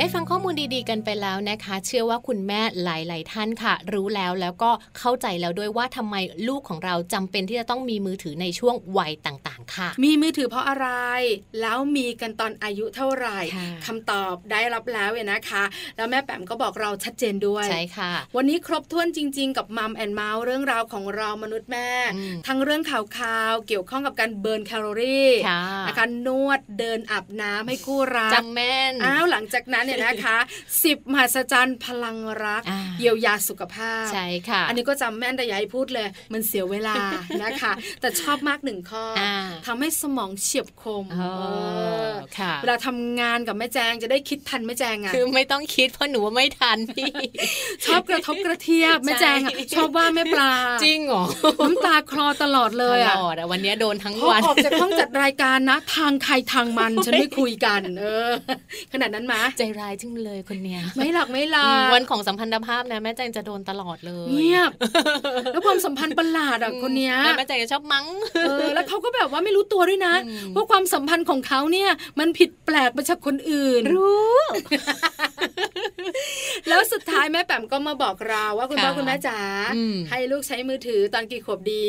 ได้ฟังข้อมูลดีๆกันไปแล้วนะคะ เชื่อว่าคุณแม่หลาย ๆ ท่านค่ะ รู้แล้วแล้วก็เข้าใจแล้วด้วยว่าทำไมลูกของเราจำเป็นที่จะต้องมีมือถือในช่วงวัยต่างๆ ค่ะ มีมือถือเพราะอะไร แล้วมีกันตอนอายุเท่าไหร่คำตอบได้รับแล้วเนะคะ แล้วแม่แปมก็บอกเราชัดเจนด้วยใช่ค่ะ วันนี้ครบถ้วนจริง ๆ กับ Mom and Mouth เรื่องราวของเรามนุษย์แม่ ทั้งเรื่องข่าวๆเกี่ยวข้องกับการ burn แคลอรี่อาการนวดเดินอาบน้ำให้คู่รักจำแม่นอ้าวหลังจากนั้นเนี่ยนะคะสิบมหัศจรรย์พลังรักเยียวยาสุขภาพใช่ค่ะ อันนี้ก็จำแม่นแต่ยายพูดเลย มันเสียเวลานะคะ แต่ชอบมากหนึ่งข้อทำให้สมองเฉียบคมเวลาทำงานกับแม่แจงจะได้คิดทันแม่แจงอะคือไม่ต้องคิดเพราะหนูว่าไม่ทันพี่ชอบกระทบกระเทียบแม่แจงอะชอบว่าแม่ปลาจริงเหรอน้ำตาคลอตลอดเลยอะวันนี้โดนทั้งวันออกจากห้องจัดรายการนะ ทางใครทางมันฉันไม่คุยกัน เออ ขนาดนั้นมาใจร้ายจังเลยคนเนี้ย ไม่หลักไม่หลักวันของสัมพันธภาพนะแม่แจงจะโดนตลอดเลยเงียบแล้วความสัมพันธ์ประหลาดอะคนเนี้ยแม่แจงจะชอบมั้งเออแล้วเขาก็แบบว่าไม่รู้ตัวด้วยนะเพราะความสัมพันธ์ของเขาเนี่ยมันผิดแปลกไปจากคนอื่น รู้แล้วสุดท้ายแม่แปมก็มาบอกเราว่าคุณพ่อคุณแม่จ๋าให้ลูกใช้มือถือตอนกี่ขวบดี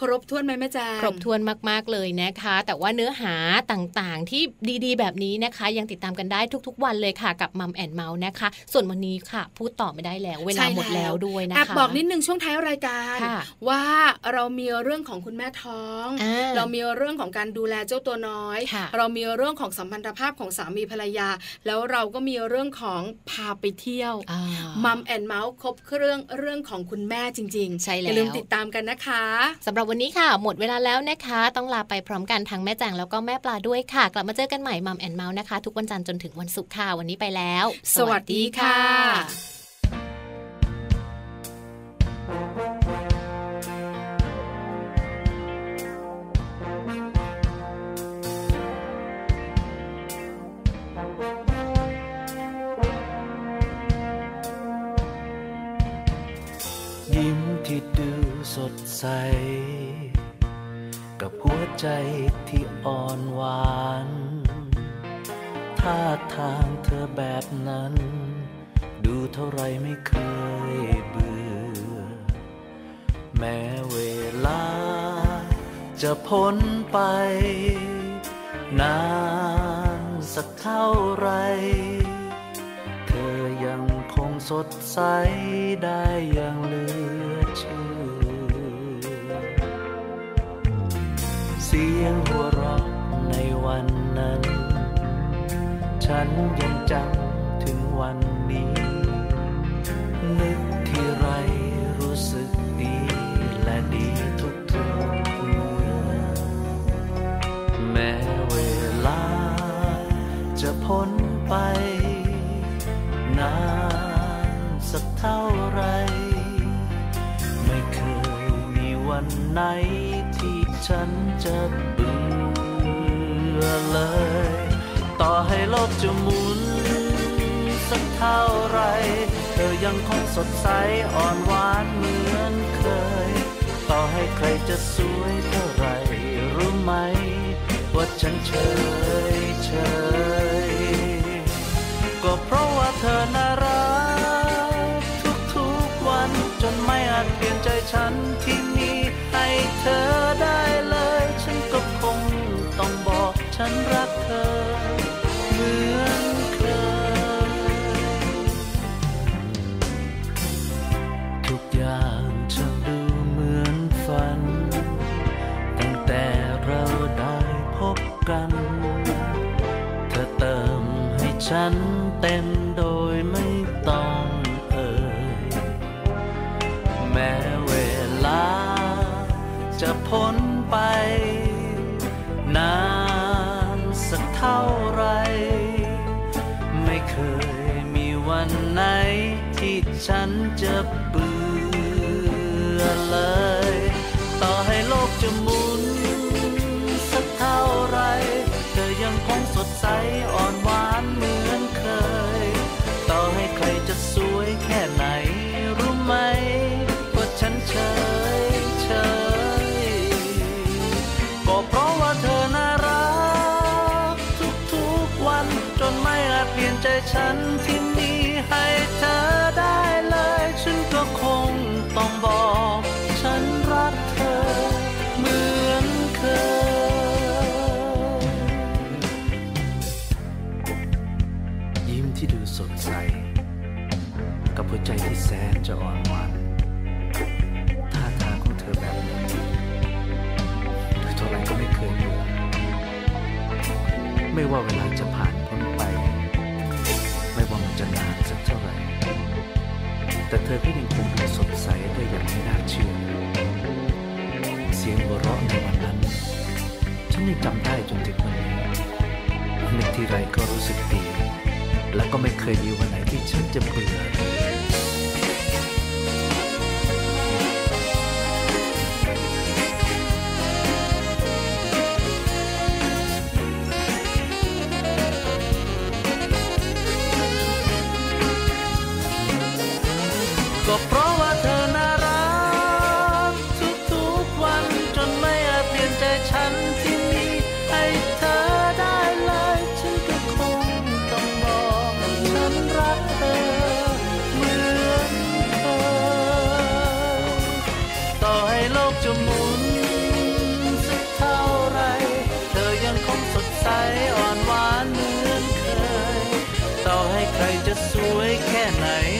ครบถ้วนไหมแม่จ๋าครบถ้วนมาก ๆ เลยนะคะ แต่ว่าเนื้อหาต่างๆที่ดีๆ แบบนี้นะคะ ยังติดตามกันได้ทุก ๆ วันเลยค่ะกับมัมแอนเมาส์นะคะ ส่วนวันนี้ค่ะ พูดต่อไม่ได้แล้ว เวลาหมดแล้วด้วยนะคะแอบบอกนิดนึงช่วงท้ายรายการว่าเรามีเรื่องของคุณแม่ท้อง เรามีเรื่องของการดูแลเจ้าตัวน้อย เรามีเรื่องของสัมพันธภาพของสามีภรรยา แล้วเราก็มีเรื่องของพาไปเที่ยวมัมแอนเมาส์ครบเครื่องเรื่องของคุณแม่จริงๆใช่แล้วอย่าลืมติดตามกันนะคะสำหรับวันนี้ค่ะ หมดเวลาแล้วนะคะ ต้องลาไปพร้อมกันทั้งแม่แจงแล้วก็แม่ปลาด้วยค่ะ กลับมาเจอกันใหม่มัมแอนเมาส์นะคะ ทุกวันจันทร์จนถึงวันศุกร์ค่ะวันนี้ไปแล้ว สวัสดีค่ะยิ้มที่ดูสดใส กับหัวใจที่อ่อนหวาน ท่าทางเธอแบบนั้น ดูเท่าไรไม่เคยเบื่อ แม้เวลาจะพ้นไป นานสักเท่าไร เธอยังคงสดใสได้อย่างเหลือเชื่อ เสียงหัวเราะในวันนั้น ฉันยังจำถึงวันนี้ นึกที่ไรรู้สึกดีและดีทุกทุกเมื่อแม้เวลาจะพ้นไป นานสักเท่าไร ไม่เคยมีวันไหนที่ฉันจะเบื่อเลย ต่อให้โลกจะหมุนสักเท่าไร เธอยังคงสดใสอ่อนหวานเหมือนเคย ต่อให้ใครจะสวยเท่าไรรู้ไหม ว่าฉันเฉยเฉยก็เพราะว่าเธอน่ารักทุกๆวันจนไม่อาจเปลี่ยนใจฉันที่มีให้เธอได้เลย ฉันก็คงต้องบอกฉันรักเธอ ทุกอย่างจะดูเหมือนฝัน ตั้งแต่เราได้พบกัน เธอเติมให้ฉันเต็มโดยไม่ต้องเอ่ย แม้เวลาจะพ้นไป นานสักเท่าไร ไม่เคยมีวันไหนที่ฉันจะ เธอก็ยังคงดูสดใสได้อย่างไม่น่าเชื่อ เสียงหัวเราะในวันนั้น ฉันยังจำได้จนถึงวันนี้นึกทีไรก็รู้สึกดี และก็ไม่เคยมีวันไหนที่ฉันจะเบื่อ ใครจ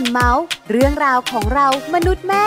แอนเมาส์เรื่องราวของเรามนุษย์แม่